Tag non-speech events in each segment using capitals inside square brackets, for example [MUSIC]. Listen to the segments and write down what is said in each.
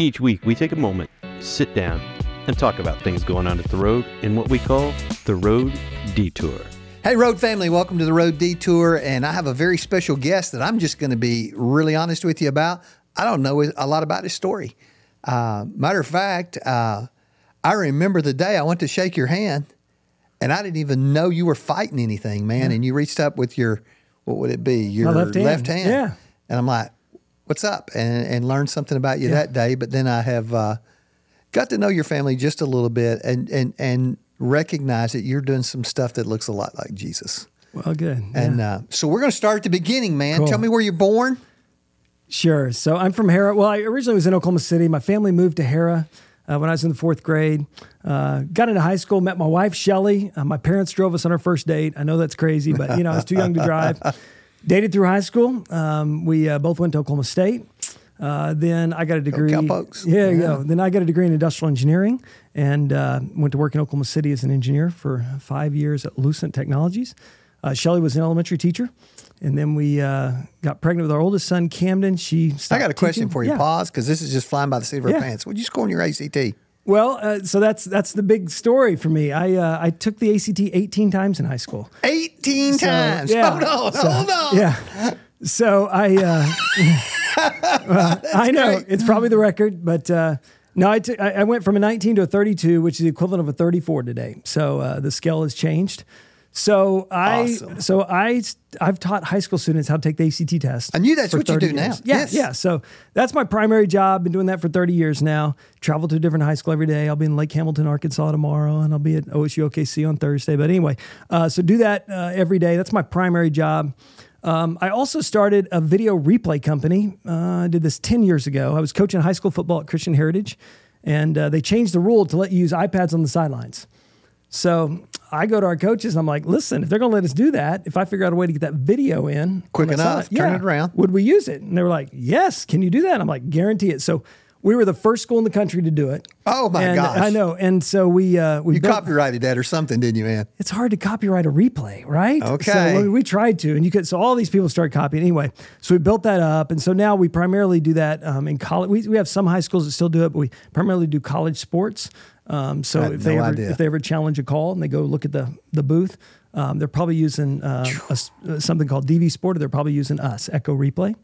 Each week, we take a moment, sit down, and talk about things going on at the road in what we call the Road Detour. Hey, Road family, welcome to the Road Detour. And I have a very special guest that I'm just going to be really honest with you about. I don't know a lot about his story. Uh, matter of fact, uh, I remember the day I went to shake your hand and I didn't even know you were fighting anything, man. Yeah. And you reached up with your, what would it be? Your left hand. left hand. Yeah. And I'm like, what's up? And, and learned something about you yeah. that day. But then I have uh, got to know your family just a little bit and, and, and recognize that you're doing some stuff that looks a lot like Jesus. Well, good. And uh, so we're going to start at the beginning, man. Cool. Tell me where you're born. Sure. So I'm from Harrah. Well, I originally was in Oklahoma City. My family moved to Harrah uh, when I was in the fourth grade. Uh, got into high school, met my wife, Shelly. Uh, my parents drove us on our first date. I know that's crazy, but you know, I was too young to drive. [LAUGHS] Dated through high school. Um, we uh, both went to Oklahoma State. Uh, then I got a degree. Yeah, yeah, yeah. Then I got a degree in industrial engineering and uh, went to work in Oklahoma City as an engineer for five years at Lucent Technologies. Uh, Shelly was an elementary teacher. And then we uh, got pregnant with our oldest son, Camden. She. I got a question teaching. for you. Yeah. Pause, because this is just flying by the seat of our yeah. pants. What'd you score in your ACT? Well, uh, so that's that's the big story for me. I uh, I took the ACT 18 times in high school. 18 so, times. Yeah. Hold on, so, hold on. Yeah. So I uh, [LAUGHS] I know great. it's probably the record, but uh, no, I, t- I went from a 19 to a 32, which is the equivalent of a 34 today. So uh, the scale has changed. So I awesome. so I I've taught high school students how to take the ACT test. I knew that's what you do years. now. Yeah, yes. yeah. So that's my primary job. Been doing that for 30 years now. Travel to a different high school every day. I'll be in Lake Hamilton, Arkansas tomorrow, and I'll be at OSU OKC on Thursday. But anyway, uh, so do that uh, every day. That's my primary job. Um, I also started a video replay company. Uh, I did this 10 years ago. I was coaching high school football at Christian Heritage, and uh, they changed the rule to let you use iPads on the sidelines. So I go to our coaches and I'm like, listen, if they're going to let us do that, if I figure out a way to get that video in quick enough, turn it around, would we use it? And they were like, yes, can you do that? And I'm like, guarantee it. So we were the first school in the country to do it. Oh my and gosh! I know. And so we uh, we you built, copyrighted that or something, didn't you, man? It's hard to copyright a replay, right? Okay. So we tried to, and you could. So all these people started copying anyway. So we built that up, and so now we primarily do that um, in college. We, we have some high schools that still do it, but we primarily do college sports. Um, so if they no ever idea. if they ever challenge a call and they go look at the the booth, um, they're probably using uh, a, something called DV Sport, or they're probably using us Echo Replay,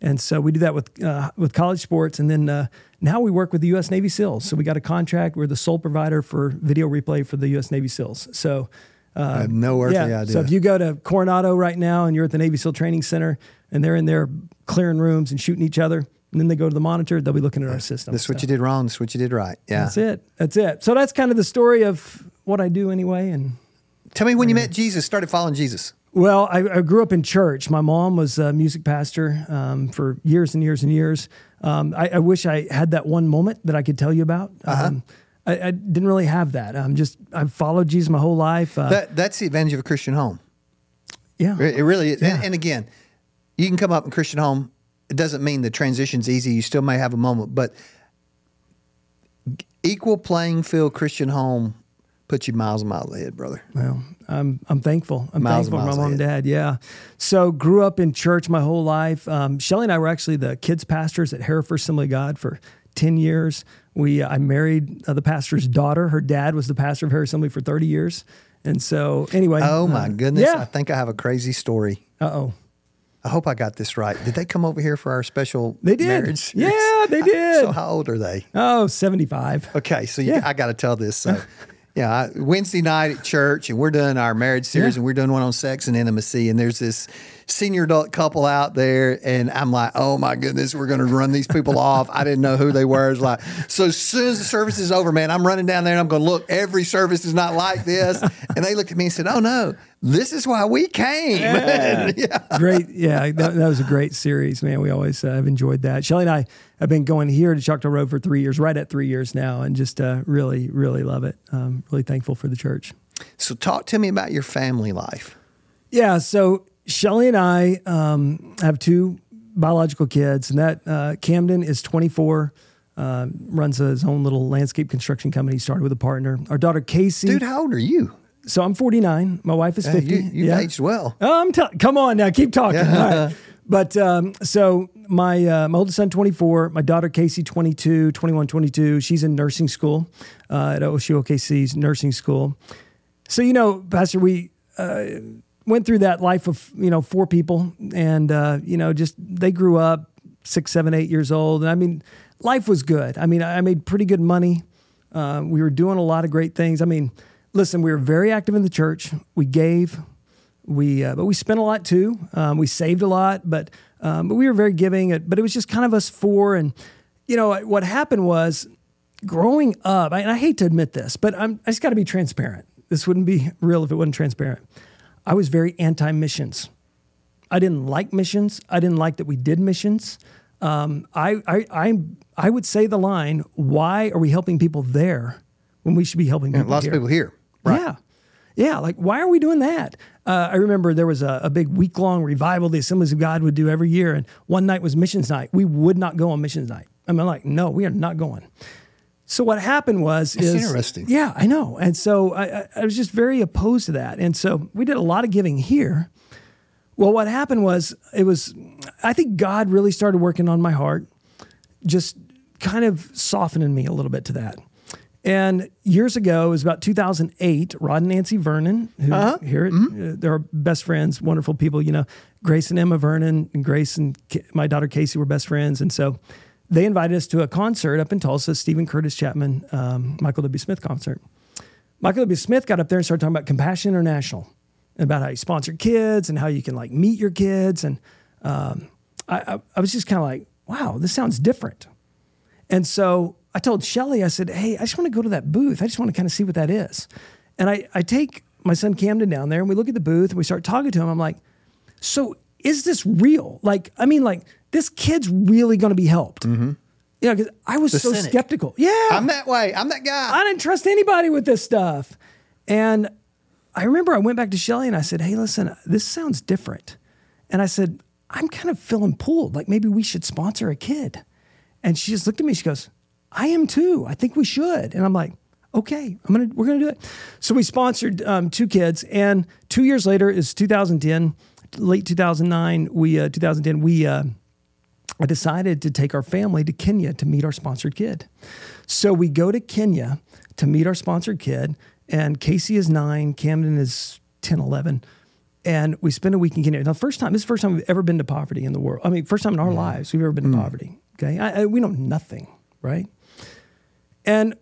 and so we do that with uh, with college sports, and then uh, now we work with the U.S. Navy SEALs. So we got a contract. We're the sole provider for video replay for the U.S. Navy SEAls. So. Uh, I have no earthly yeah. idea. So if you go to Coronado right now and you're at the Navy SEAL Training Center and they're in there clearing rooms and shooting each other, and then they go to the monitor, they'll be looking at our system. This is what you did wrong. This is what you did right. Yeah. That's it. That's it. So that's kind of the story of what I do anyway. And Tell me when you met Jesus, started following Jesus. well, I, I grew up in church. My mom was a music pastor um, for years and years and years. Um, I, I wish I had that one moment that I could tell you about. Uh-huh. Um, I, I didn't really have that. I'm just I've followed Jesus my whole life. Uh, That that's the advantage of a Christian home. yeah, It it really is. Yeah. And, and again, you can come up in Christian home. It doesn't mean the transition's easy. You still may have a moment, but equal playing field Christian home puts you miles and miles ahead, brother. Well, I'm I'm thankful. I'm Miles thankful for my miles mom and dad. Yeah. So grew up in church my whole life. Um, Shelly and I were actually the kids pastors at Hereford Assembly of God for ten years. We I married uh, the pastor's daughter. Her dad was the pastor of Hereford Assembly for thirty years. And so anyway. Oh my uh, goodness! Yeah. I think I have a crazy story. Uh oh. I hope I got this right. Did they come over here for our special They did. marriage? Yeah, they [LAUGHS] did. So how old are they? Oh, 75. Okay, so you, Yeah. I got to tell this. So, [LAUGHS] yeah, I, Wednesday night at church, and we're doing our marriage series, Yeah. and we're doing one on sex and intimacy. And there's this senior adult couple out there, and I'm like, oh my goodness, we're going to run these people [LAUGHS] off. I didn't know who they were. It was like, so as soon as the service is over, man, I'm running down there and I'm going to look. Every service is not like this. And they looked at me and said, oh no, this is why we came. And, [LAUGHS] yeah. great. Yeah, that, that was a great series, man. We always uh, have enjoyed that. Shelly and I have been going here to Choctaw Road for three years, right at three years now, and just uh, really, really love it. Um, really thankful for the church. So talk to me about your family life. Yeah. So Shelly and I um, have two biological kids, and that uh, Camden is 24. Uh, runs his own little landscape construction company. He started with a partner. Our daughter Casey. Dude, how old are you? So I'm 49. My wife is Yeah, 50. you, you've Yeah. aged well. Um, t- come on now, keep talking. Yeah. All right. But um, so my uh, my oldest son 24, my daughter Casey 22, 21, 22. She's in nursing school uh, at OSU OKC's nursing school. So you know, Pastor, we uh, went through that life of you know four people, and uh, you know just they grew up six, seven, eight years old, and I mean life was good. I mean I made pretty good money. Uh, we were doing a lot of great things. I mean, listen, we were very active in the church. We gave, we uh, but we spent a lot too. Um, we saved a lot, but um, but we were very giving. But it was just kind of us four, and you know what happened was growing up. I, and I hate to admit this, but I'm, I just got to be transparent. This wouldn't be [LAUGHS] real if it wasn't transparent. I was very anti missions. I didn't like missions. I didn't like that we did missions. Um, I, I, I, I would say the line, why are we helping people there when we should be helping people And lots here? of people here. Yeah. Yeah. Like, why are we doing that? Uh, I remember there was a, a big week long revival the Assemblies of God would do every year. And one night was missions night. We would not go on missions night. I mean, like, no, we are not going. So what happened was That's is interesting. Yeah, I know. And so I, I, I was just very opposed to that. And so we did a lot of giving here. Well, what happened was it was I think God really started working on my heart, just kind of softening me a little bit to that. And years ago, it was about 2008. Rod and Nancy Vernon, who here uh, they're our best friends, wonderful people. You know, Grace and Emma Vernon, and Grace and K- my daughter Casey were best friends, and so they invited us to a concert up in Tulsa, Steven Curtis Chapman, um, Michael W. Smith concert. Michael W. Smith got up there and started talking about Compassion International and about how you sponsor kids and how you can like meet your kids. And um, I, I, I was just kind of like, wow, this sounds different. And so I told Shelly, I said, hey, I just want to go to that booth. I just want to kind of see what that is. And I, I take my son Camden down there and we look at the booth and we start talking to him. I'm like, so is this real? Like, I mean, like, this kid's really going to be helped. Mm-hmm. Yeah, because I was so cynic. skeptical. Yeah. I'm that way. I'm that guy. I didn't trust anybody with this stuff. And I remember I went back to Shelly and I said, Hey, listen, this sounds different. And I said, I'm kind of feeling pulled. Like maybe we should sponsor a kid. And she just looked at me. She goes, I am too. I think we should. And I'm like, okay, I'm gonna we're gonna do it. So we sponsored um, two kids, and two years later is 2010, late 2009. We uh, 2010 we. Uh, I decided to take our family to Kenya to meet our sponsored kid. So we go to Kenya to meet our sponsored kid, and Casey is nine, Camden is 10, 11. And we spend a week in Kenya. Now, first time, this is the first time we've ever been to poverty in the world. I mean, first time in our lives we've ever been to poverty. Okay. I, I, we know nothing, right? And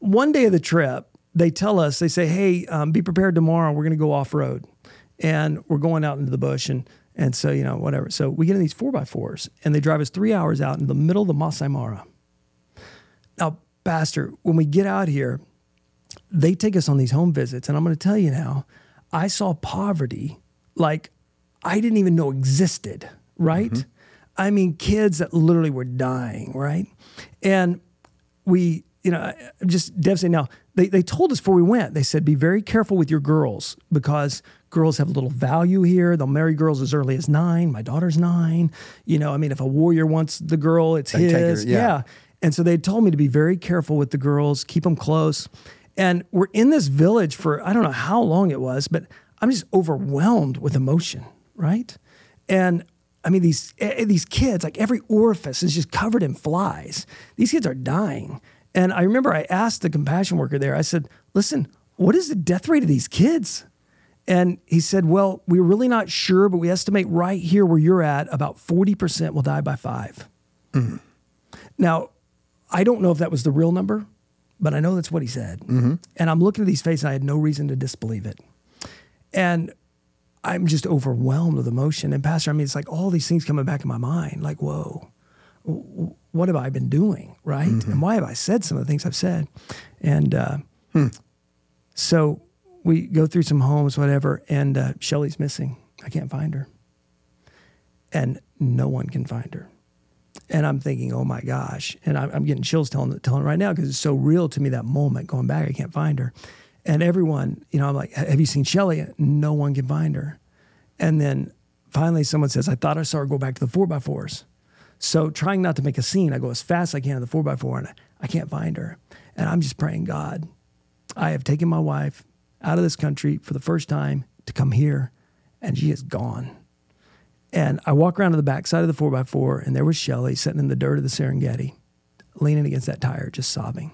one day of the trip, they tell us, they say, hey, um, be prepared tomorrow. We're going to go off road. And we're going out into the bush. And, and so, you know, whatever. So we get in these four by fours and they drive us three hours out in the middle of the Masai Mara. Now, Pastor, when we get out here, they take us on these home visits. And I'm going to tell you now, I saw poverty like I didn't even know existed, right? I mean, kids that literally were dying, right? And we, you know, I- I'm just devastated. Now, they, they told us before we went, they said, be very careful with your girls because girls have a little value here. They'll marry girls as early as nine. My daughter's nine. You know, I mean, if a warrior wants the girl, it's They take her, his. yeah. yeah. And so they told me to be very careful with the girls, keep them close. And we're in this village for I don't know how long it was, but I'm just overwhelmed with emotion, right? And I mean these eh, these kids, like every orifice is just covered in flies. These kids are dying. And I remember I asked the compassion worker there, I said, listen, what is the death rate of these kids? And he said, Well, we're really not sure, but we estimate right here where you're at, about 40% will die by five. Mm-hmm. Now, I don't know if that was the real number, but I know that's what he said. Mm-hmm. And I'm looking at these faces, I had no reason to disbelieve it. And I'm just overwhelmed with emotion. And Pastor, I mean, it's like all these things coming back in my mind like, whoa, what have I been doing? Right. And why have I said some of the things I've said? And uh, so we go through some homes, whatever, and uh, Shelly's missing. I can't find her. And no one can find her. And I'm thinking, oh my gosh. And I'm, I'm getting chills telling, telling right now because it's so real to me that moment going back. I can't find her. And everyone, you know, I'm like, have you seen Shelly? No one can find her. And then finally someone says, I thought I saw her go back to the four by fours. So trying not to make a scene, I go as fast as I can to the four by four and I, I can't find her. And I'm just praying, God, I have taken my wife out of this country for the first time to come here and she is gone. And I walk around to the back side of the 4x4, and there was Shelly sitting in the dirt of the Serengeti, leaning against that tire, just sobbing.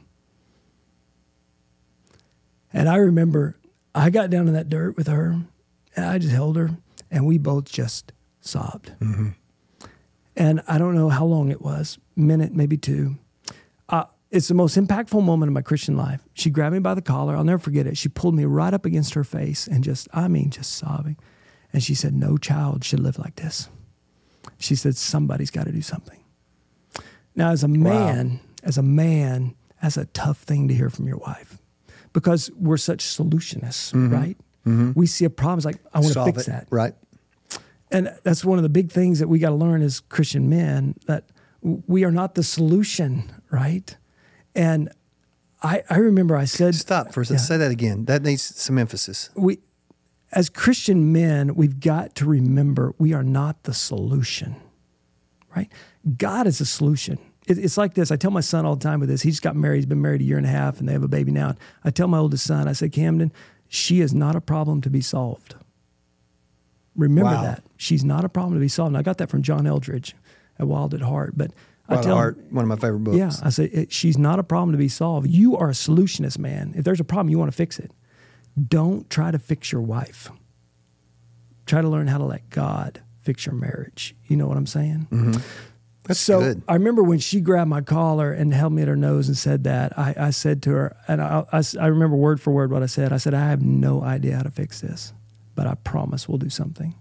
And I remember I got down in that dirt with her, and I just held her, and we both just sobbed. Mm-hmm. And I don't know how long it was, minute, maybe two. Uh, it's the most impactful moment of my Christian life. She grabbed me by the collar. I'll never forget it. She pulled me right up against her face and just, I mean, just sobbing. And she said, No child should live like this. She said, Somebody's got to do something. Now, as a man, as a man, that's a tough thing to hear from your wife because we're such solutionists, right? We see a problem, it's like, I want to fix it. that. Right. And that's one of the big things that we got to learn as Christian men that we are not the solution, right? And I, I remember I said, Stop for a second. Say that again. That needs some emphasis. we, as Christian men, we've got to remember we are not the solution, right? God is the solution. It, it's like this. I tell my son all the time with this. He just got married. He's been married a year and a half, and they have a baby now. I tell my oldest son, I say, Camden, she is not a problem to be solved. Remember Wow. that. She's not a problem to be solved. And I got that from John Eldredge at Wild at Heart. But I Wild at tell Heart, one of my favorite books. yeah, I say she's not a problem to be solved. You are a solutionist, man. If there's a problem, you want to fix it. Don't try to fix your wife. Try to learn how to let God fix your marriage. You know what I'm saying? Mm-hmm. That's so good. I remember when she grabbed my collar and held me at her nose and said that, I, I said to her, and I, I, I remember word for word what I said. I said, I have no idea how to fix this, but I promise we'll do something.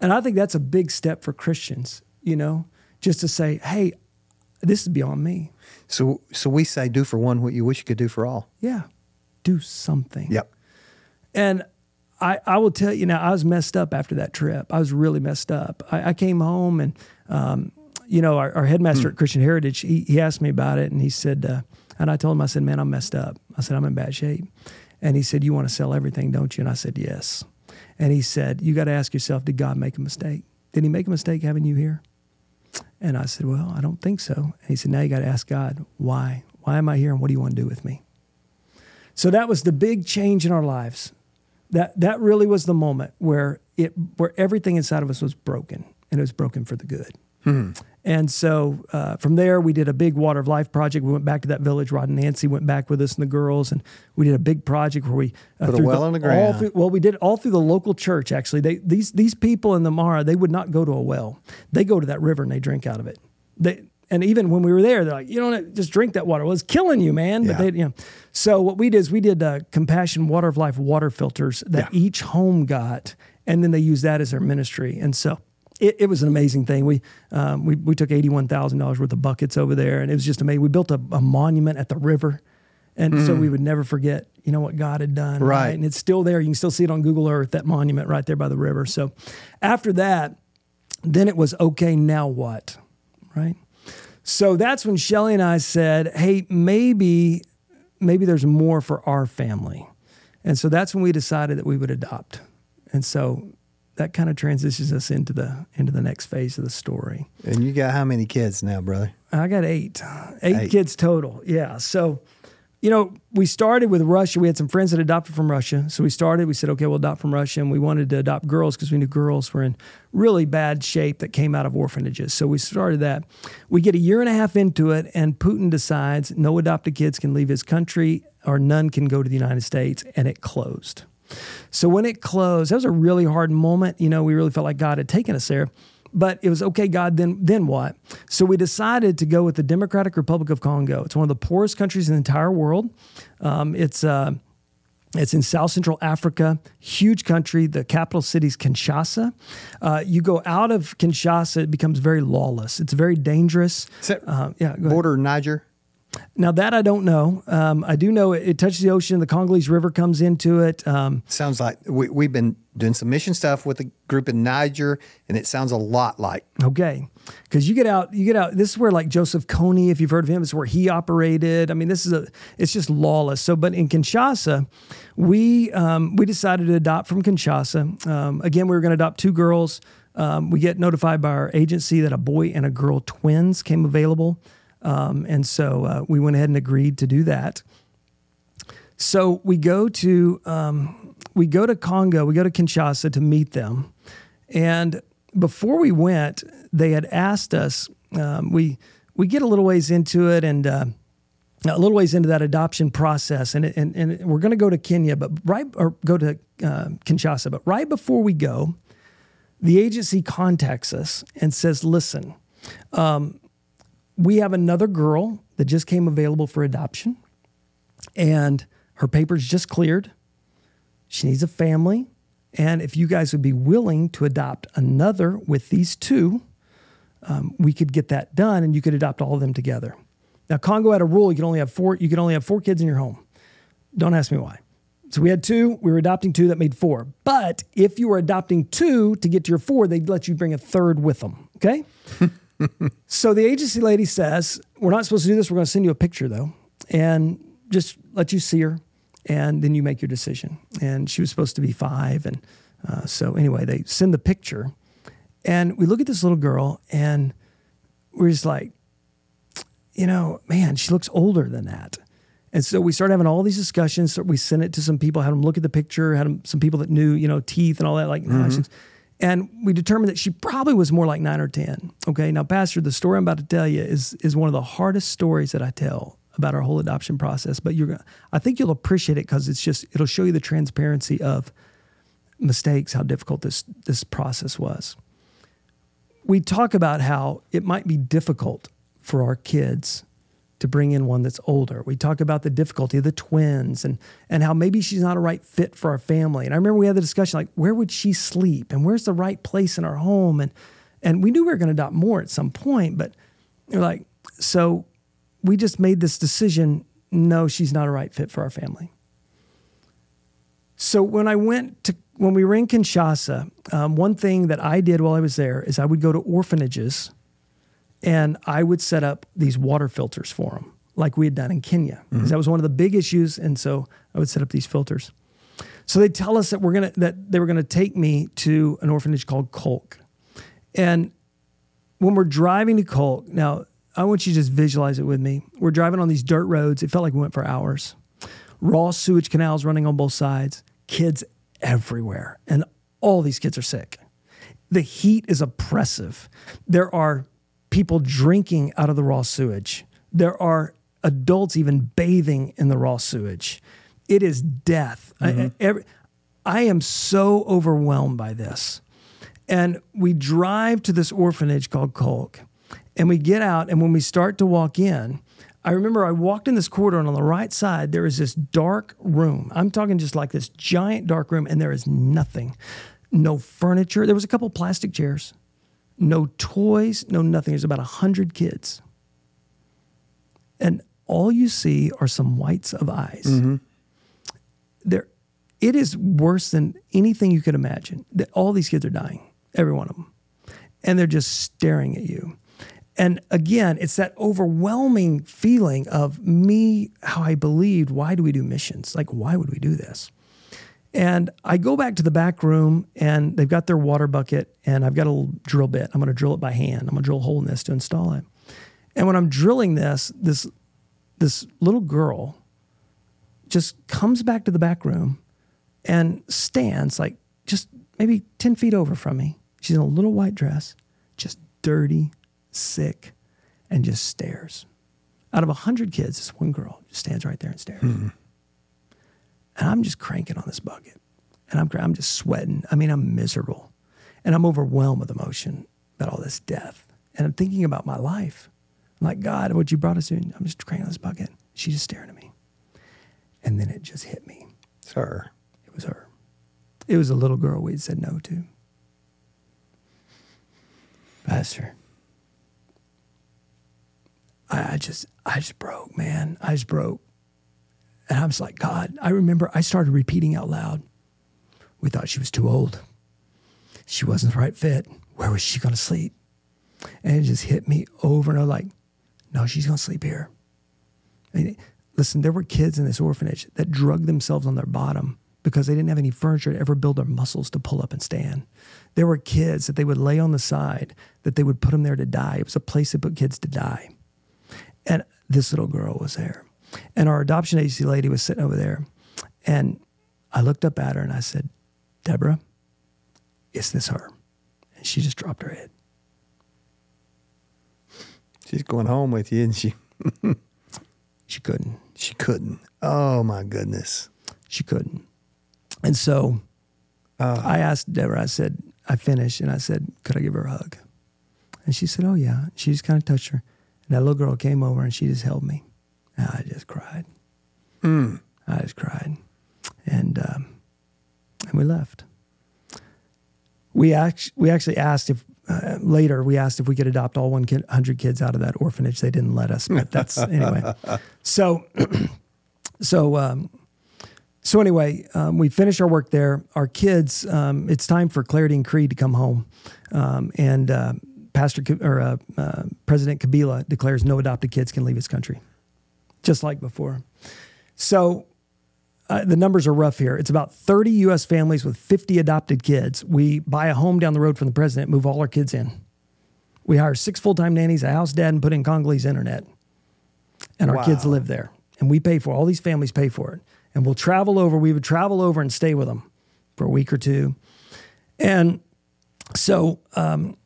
And I think that's a big step for Christians, you know, just to say, hey, this is beyond me. So, so we say, do for one what you wish you could do for all. Yeah, do something. Yep. And I, I will tell you now, I was messed up after that trip. I was really messed up. I, I came home and, um, you know, our, our headmaster at Christian Heritage, he, he asked me about it and he said, uh, and I told him, I said, man, I'm messed up. I said, I'm in bad shape. And he said, you want to sell everything, don't you? And I said, yes. And he said, you got to ask yourself, did God make a mistake? Did he make a mistake having you here? And I said, well, I don't think so. And he said, now you got to ask God, why? Why am I here and what do you want to do with me? So that was the big change in our lives. That that really was the moment where it where everything inside of us was broken, and it was broken for the good. Hmm. And so uh, from there, we did a big Water of Life project. We went back to that village. Rod and Nancy went back with us and the girls, and we did a big project where we uh, Put a well in the ground. through- well, we did it all through the local church. Actually, they these these people in the Mara they would not go to a well. They go to that river and they drink out of it. They and even when we were there, they're like, you don't just drink that water. Well, it's killing you, man. But Yeah. they, you know. So what we did is we did uh, Compassion Water of Life water filters that Yeah. each home got, and then they used that as their ministry. And so it, it was an amazing thing. We um, we we took eighty one thousand dollars worth of buckets over there, and it was just amazing. We built a, a monument at the river, and so we would never forget, you know, what God had done. Mm. Right. And it's still there. You can still see it on Google Earth. That monument right there by the river. So after that, then it was okay. Now what? Right. So that's when Shelly and I said, "Hey, maybe, maybe there's more for our family," and so that's when we decided that we would adopt. And so that kind of transitions us into the into the next phase of the story. And you got how many kids now, brother? I got eight, eight, Eight. kids total. Yeah. So, you know, we started with Russia. We had some friends that adopted from Russia. So we started, we said, okay, we'll adopt from Russia. And we wanted to adopt girls because we knew girls were in really bad shape that came out of orphanages. So we started that. We get a year and a half into it, and Putin decides no adopted kids can leave his country or none can go to the United States. And it closed. So when it closed, that was a really hard moment. You know, we really felt like God had taken us there. But it was okay, God, then then what? So we decided to go with the Democratic Republic of Congo. It's one of the poorest countries in the entire world. Um, it's uh, it's in South Central Africa, huge country. The capital city is Kinshasa. Uh, you go out of Kinshasa, it becomes very lawless. It's very dangerous. Uh, yeah, border Niger? Now that I don't know. Um, I do know it, it touches the ocean. The Congolese River comes into it. Um, Sounds like we, we've been doing some mission stuff with a group in Niger, and it sounds a lot like Okay, because you get out, you get out. This is where like Joseph Kony, if you've heard of him, is where he operated. I mean, this is a, it's just lawless. So, but in Kinshasa, we um, we decided to adopt from Kinshasa. Um, again, we were going to adopt two girls. Um, we get notified by our agency that a boy and a girl twins came available, um, and so uh, we went ahead and agreed to do that. So we go to um, we go to Congo, we go to Kinshasa to meet them, and before we went, they had asked us. Um, we we get a little ways into it, and uh, a little ways into that adoption process, and and, and we're going to go to Kenya, but right or go to uh, Kinshasa, but right before we go, the agency contacts us and says, "Listen, um, we have another girl that just came available for adoption, and her papers just cleared. She needs a family, and if you guys would be willing to adopt another with these two, Um, we could get that done, and you could adopt all of them together. Now, Congo had a rule: you could only have four. You could only have four kids in your home. Don't ask me why. So we had two. We were adopting two. That made four. But if you were adopting two to get to your four, they'd let you bring a third with them. Okay. [LAUGHS] [LAUGHS] so the agency lady says, "We're not supposed to do this. We're going to send you a picture, though, and just let you see her, and then you make your decision." And she was supposed to be five, and uh, so anyway, they send the picture, and we look at this little girl, and we're just like, you know, man, she looks older than that. And so we started having all these discussions. So we sent it to some people, had them look at the picture, had them, some people that knew, you know, teeth and all that. Like, mm-hmm. And we determined that she probably was more like nine or ten. Okay, now, Pastor, the story I'm about to tell you is is one of the hardest stories that I tell about our whole adoption process. But you're, gonna, I think you'll appreciate it because it's just it'll show you the transparency of mistakes, how difficult this this process was. We talk about how it might be difficult for our kids to bring in one that's older. We talk about the difficulty of the twins and and how maybe she's not a right fit for our family. And I remember we had the discussion like where would she sleep and where's the right place in our home and and we knew we were going to adopt more at some point, but you're like so we just made this decision no, she's not a right fit for our family. So when I went to when we were in Kinshasa, um, one thing that I did while I was there is I would go to orphanages and I would set up these water filters for them, like we had done in Kenya, because mm-hmm. that was one of the big issues. And so I would set up these filters. So they tell us that we're gonna that they were gonna take me to an orphanage called Kolk, and when we're driving to Kolk, now I want you to just visualize it with me. We're driving on these dirt roads. It felt like we went for hours. Raw sewage canals running on both sides. Kids everywhere, and all these kids are sick. The heat is oppressive. There are people drinking out of the raw sewage. There are adults even bathing in the raw sewage. It is death. Mm-hmm. I, every, I am so overwhelmed by this. And we drive to this orphanage called Kolk, and we get out. And when we start to walk in, I remember I walked in this corridor, and on the right side, there is this dark room. I'm talking just like this giant dark room, and there is nothing no furniture. There was a couple plastic chairs no toys, no nothing. There's about 100 kids. And all you see are some whites of eyes. Mm-hmm. There, it is worse than anything you could imagine. That all these kids are dying, every one of them. And they're just staring at you. And again, it's that overwhelming feeling of me, how I believed, why do we do missions? Like, why would we do this? And I go back to the back room and they've got their water bucket and I've got a little drill bit. I'm going to drill it by hand. I'm going to drill a hole in this to install it. And when I'm drilling this, this this little girl just comes back to the back room and stands like just maybe 10 feet over from me. She's in a little white dress, just dirty, sick, and just stares. Out of a hundred kids, this one girl just stands right there and stares. Mm-hmm. And I'm just cranking on this bucket. And I'm, I'm just sweating. I mean, I'm miserable. And I'm overwhelmed with emotion about all this death. And I'm thinking about my life. I'm like, God, what you brought us in, I'm just cranking on this bucket. She's just staring at me. And then it just hit me. It's her. It was her. It was a little girl we'd said no to. Pastor, I, I just, I just broke, man. I just broke. And I was like, God, I remember I started repeating out loud. We thought she was too old. She wasn't the right fit. Where was she going to sleep? And it just hit me over and over like, no, she's going to sleep here. Mean, listen, there were kids in this orphanage that drugged themselves on their bottom because they didn't have any furniture to ever build their muscles to pull up and stand. There were kids that they would lay on the side, that they would put them there to die. It was a place to put kids to die. And this little girl was there. And our adoption agency lady was sitting over there. And I looked up at her and I said, Deborah, is this her? And she just dropped her head. She's going home with you, and she [LAUGHS] She couldn't. she couldn't. Oh my goodness. She couldn't. And so uh. I asked Deborah, I said, I finished and I said, could I give her a hug? And she said, oh, yeah. She just kind of touched her. And that little girl came over and she just held me. I just cried. I just cried. And, um, and we left. We, act- we actually asked if, uh, later, we asked if we could adopt all 100 kids out of that orphanage. They didn't let us, but that's, [LAUGHS] anyway. So, [CLEARS THROAT] so, um, so anyway, um, we finished our work there. Our kids, um, it's time for Clarity and Creed to come home, um, and uh, Pastor or uh, uh, President Kabila declares no adopted kids can leave his country, just like before. So uh, the numbers are rough here. It's about 30 U.S. families with 50 adopted kids. We buy a home down the road from the president, move all our kids in. We hire six full time nannies, a house dad, and put in Congolese internet, and our kids live there. And we pay for it. all these families pay for it. And we'll travel over. We would travel over and stay with them for a week or two. And so um,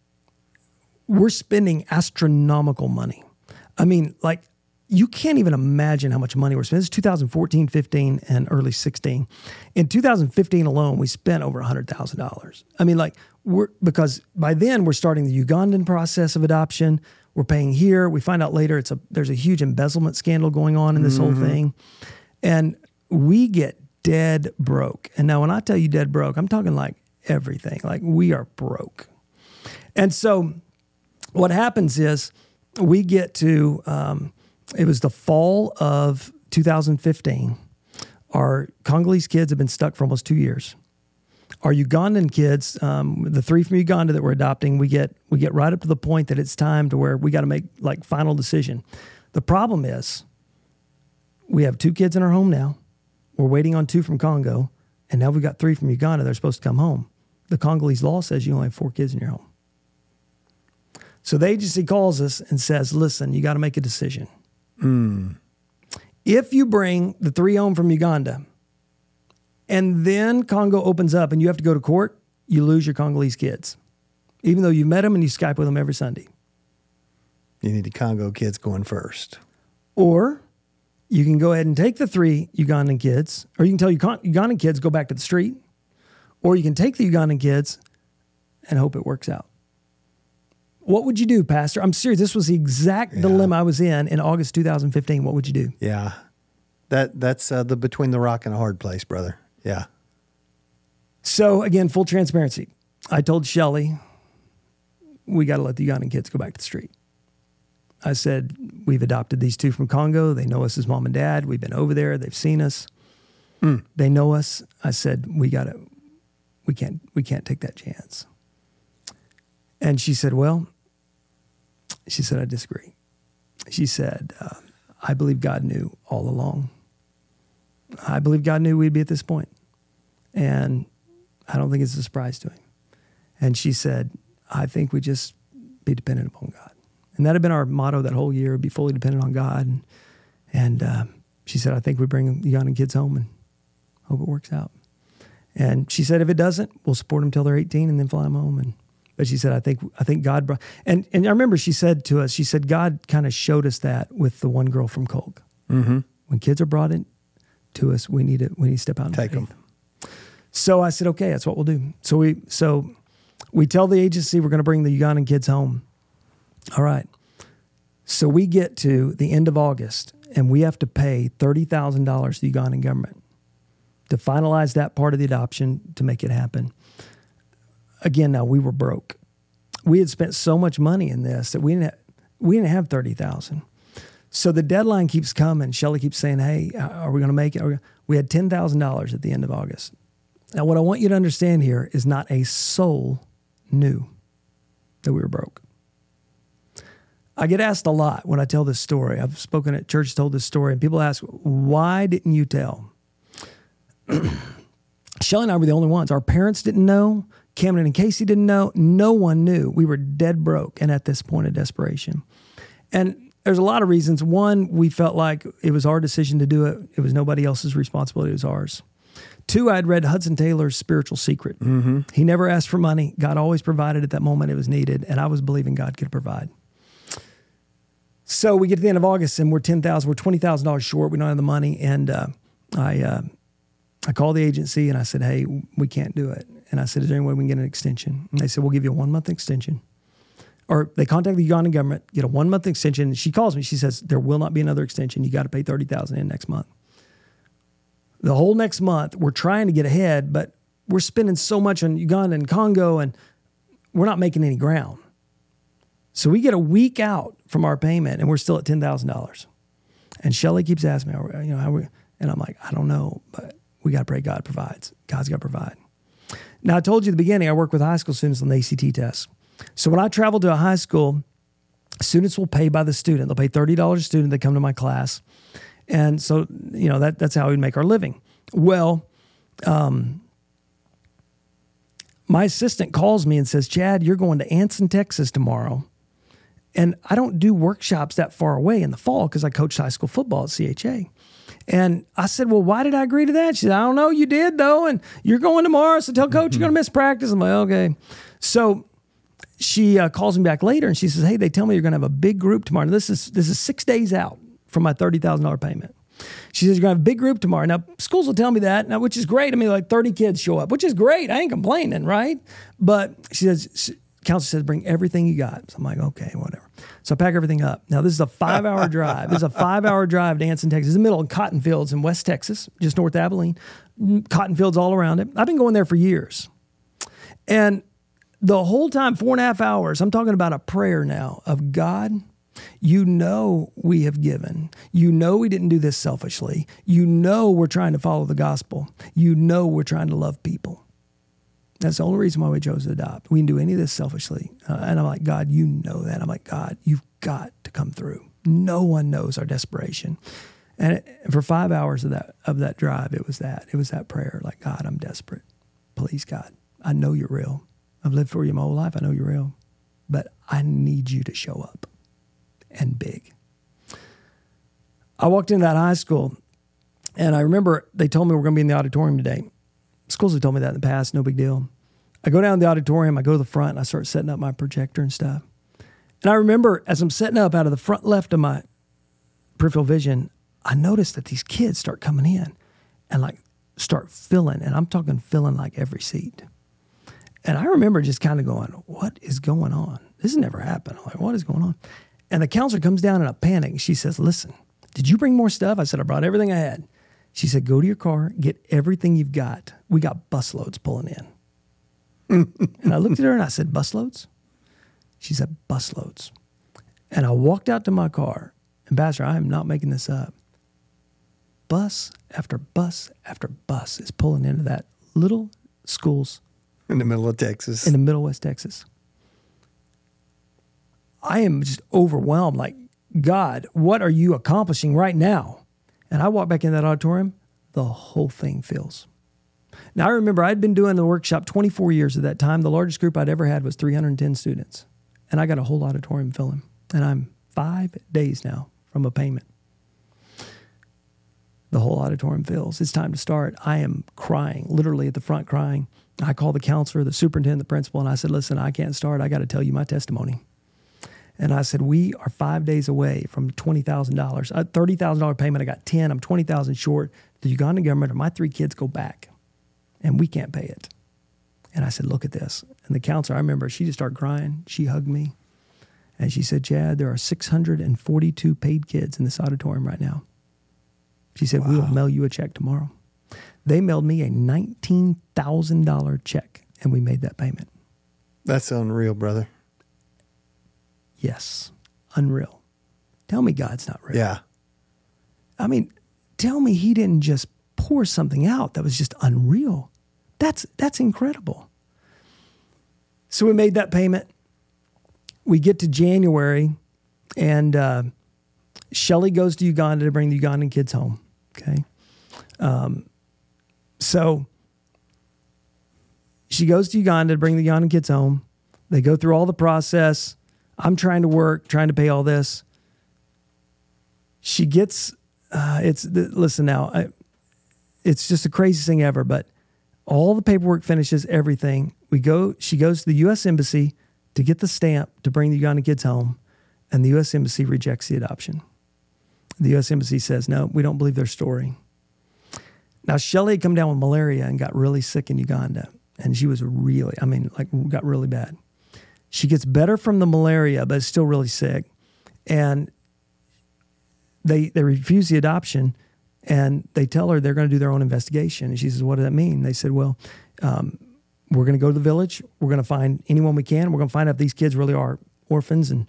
we're spending astronomical money. I mean, like, you can't even imagine how much money we're spending. This is 2014, 15, and early 16. In 2015 alone, we spent over $100,000. I mean, like, we're because by then we're starting the Ugandan process of adoption. We're paying here. We find out later it's a there's a huge embezzlement scandal going on in this whole thing. And we get dead broke. And now when I tell you dead broke, I'm talking like everything. Like we are broke. And so what happens is we get to um, it was the fall of 2015 our congolese kids have been stuck for almost two years. Our ugandan kids um, the three from uganda that we're adopting we get we get right up to the point that it's time to where we got to make like final decision. The problem is we have two kids in our home now. We're waiting on two from congo and now we've got three from uganda they're supposed to come home. The congolese law says you only have four kids in your home. So the agency calls us and says, listen, you got to make a decision. Hmm. If you bring the three home from Uganda and then Congo opens up and you have to go to court, you lose your Congolese kids, even though you met them and you Skype with them every Sunday. You need the Congo kids going first. Or you can go ahead and take the three Ugandan kids, or you can tell Ugan- Ugandan kids go back to the street, or you can take the Ugandan kids and hope it works out. What would you do, Pastor? I'm serious. This was the exact dilemma I was in in August 2015. What would you do? Yeah. That that's uh, the between the rock and a hard place, brother. Yeah. So again, full transparency. I told Shelly, we got to let the Ugandan kids go back to the street. I said, we've adopted these two from Congo. They know us as mom and dad. We've been over there. They've seen us. They know us. I said, we got to, we can't, we can't take that chance. And she said, well, she said, I disagree. She said, uh, I believe God knew all along. I believe God knew we'd be at this point. And I don't think it's a surprise to him. And she said, I think we just be dependent upon God. And that had been our motto that whole year, be fully dependent on God. And, and uh, she said, I think we bring the Ugandan kids home and hope it works out. And she said, if it doesn't, we'll support them till they're 18 and then fly them home. And but she said, I think I think God brought and and I remember she said to us, she said God kind of showed us that with the one girl from Colg. Mm-hmm. When kids are brought in to us, we need to we need to step out and take them." So I said, okay, that's what we'll do. So we so we tell the agency we're going to bring the Ugandan kids home. All right. So we get to the end of August and we have to pay thirty thousand dollars to the Ugandan government to finalize that part of the adoption to make it happen. Again, now we were broke. We had spent so much money in this that we didn't have, we didn't have thirty thousand. So the deadline keeps coming. Shelly keeps saying, "Hey, uh, are we going to make it?" We- We had ten thousand dollars at the end of August. Now, what I want you to understand here is not a soul knew that we were broke. I get asked a lot when I tell this story. I've spoken at church, told this story, and people ask, "Why didn't you tell?" [CLEARS THROAT] Shelly and I were the only ones. Our parents didn't know. Camden and Casey didn't know. No one knew. We were dead broke and at this point of desperation. And there's a lot of reasons. One, we felt like it was our decision to do it. It was nobody else's responsibility. It was ours. Two, I'd read Hudson Taylor's Spiritual Secret. Mm-hmm. He never asked for money. God always provided at that moment it was needed, and I was believing God could provide. So we get to the end of August and we're ten thousand, we're twenty thousand dollars short. We don't have the money, and uh, I uh, I called the agency and I said, "Hey, we can't do it." And I said, "Is there any way we can get an extension?" And they said, "We'll give you a one month extension." Or they contact the Ugandan government, get a one month extension. She calls me. She says, "There will not be another extension. You got to pay thirty thousand in next month." The whole next month, we're trying to get ahead, but we're spending so much on Uganda and Congo, and we're not making any ground. So we get a week out from our payment, and we're still at ten thousand dollars. And Shelly keeps asking me, you know, how we, and I'm like, I don't know, but we got to pray God provides. God's got to provide. Now, I told you at the beginning, I work with high school students on the ACT test. So when I travel to a high school, students will pay by the student. They'll pay $30 a student that come to my class. And so, you know, that, that's how we make our living. Well, um, my assistant calls me and says, Chad, you're going to Anson, Texas tomorrow. And I don't do workshops that far away in the fall because I coach high school football at CHA. And I said, Well, why did I agree to that? She said, I don't know. You did, though. And you're going tomorrow. So tell coach you're going to miss practice. I'm like, Okay. So she uh, calls me back later and she says, Hey, they tell me you're going to have a big group tomorrow. Now, this is, this is six days out from my $30,000 payment. She says, You're going to have a big group tomorrow. Now, schools will tell me that, now, which is great. I mean, like 30 kids show up, which is great. I ain't complaining, right? But she says, Counselor says, Bring everything you got. So I'm like, Okay, whatever. So I pack everything up. Now, this is a five hour [LAUGHS] drive. This is a five hour drive to Anson, Texas. It's in the middle of cotton fields in West Texas, just north of Abilene. Mm, cotton fields all around it. I've been going there for years. And the whole time, four and a half hours, I'm talking about a prayer now of God, you know we have given. You know we didn't do this selfishly. You know we're trying to follow the gospel. You know we're trying to love people. That's the only reason why we chose to adopt. We didn't do any of this selfishly. Uh, and I'm like, God, you know that. I'm like, God, you've got to come through. No one knows our desperation. And it, for five hours of that of that drive, it was that. It was that prayer, like, God, I'm desperate. Please, God, I know you're real. I've lived for you my whole life. I know you're real. But I need you to show up and big. I walked into that high school and I remember they told me we're going to be in the auditorium today. Schools have told me that in the past, no big deal. I go down to the auditorium, I go to the front, and I start setting up my projector and stuff. And I remember as I'm setting up out of the front left of my peripheral vision, I notice that these kids start coming in and like start filling, and I'm talking filling like every seat. And I remember just kind of going, What is going on? This has never happened. I'm like, What is going on? And the counselor comes down in a panic. She says, Listen, did you bring more stuff? I said, I brought everything I had. She said, Go to your car, get everything you've got. We got busloads pulling in. [LAUGHS] and I looked at her and I said, Busloads? She said, Busloads. And I walked out to my car. Ambassador, I am not making this up. Bus after bus after bus is pulling into that little school's in the middle of Texas. in the middle West Texas. I am just overwhelmed. Like, God, what are you accomplishing right now? And I walk back in that auditorium, the whole thing fills. Now, I remember I'd been doing the workshop 24 years at that time. The largest group I'd ever had was 310 students. And I got a whole auditorium filling. And I'm five days now from a payment. The whole auditorium fills. It's time to start. I am crying, literally at the front crying. I call the counselor, the superintendent, the principal, and I said, Listen, I can't start. I got to tell you my testimony. And I said, We are five days away from $20,000. A uh, $30,000 payment. I got 10. I'm 20000 short. The Ugandan government or my three kids go back, and we can't pay it. And I said, Look at this. And the counselor, I remember, she just started crying. She hugged me. And she said, Chad, there are 642 paid kids in this auditorium right now. She said, We will mail you a check tomorrow. They mailed me a $19,000 check, and we made that payment. That's unreal, brother. Yes, unreal. Tell me God's not real. Yeah. I mean, tell me he didn't just pour something out that was just unreal. That's that's incredible. So we made that payment. We get to January, and uh, Shelly goes to Uganda to bring the Ugandan kids home. Okay, um, so she goes to Uganda to bring the Ugandan kids home. They go through all the process. I'm trying to work, trying to pay all this. She gets, uh, it's, the, listen now, I, it's just the craziest thing ever. But all the paperwork finishes, everything. We go. She goes to the U.S. embassy to get the stamp to bring the Ugandan kids home, and the U.S. embassy rejects the adoption. The U.S. embassy says no, we don't believe their story. Now Shelly had come down with malaria and got really sick in Uganda, and she was really, I mean, like got really bad. She gets better from the malaria, but is still really sick, and they they refuse the adoption and they tell her they're going to do their own investigation. And she says, "What does that mean?" They said, "Well, um, we're going to go to the village. We're going to find anyone we can. We're going to find out if these kids really are orphans." And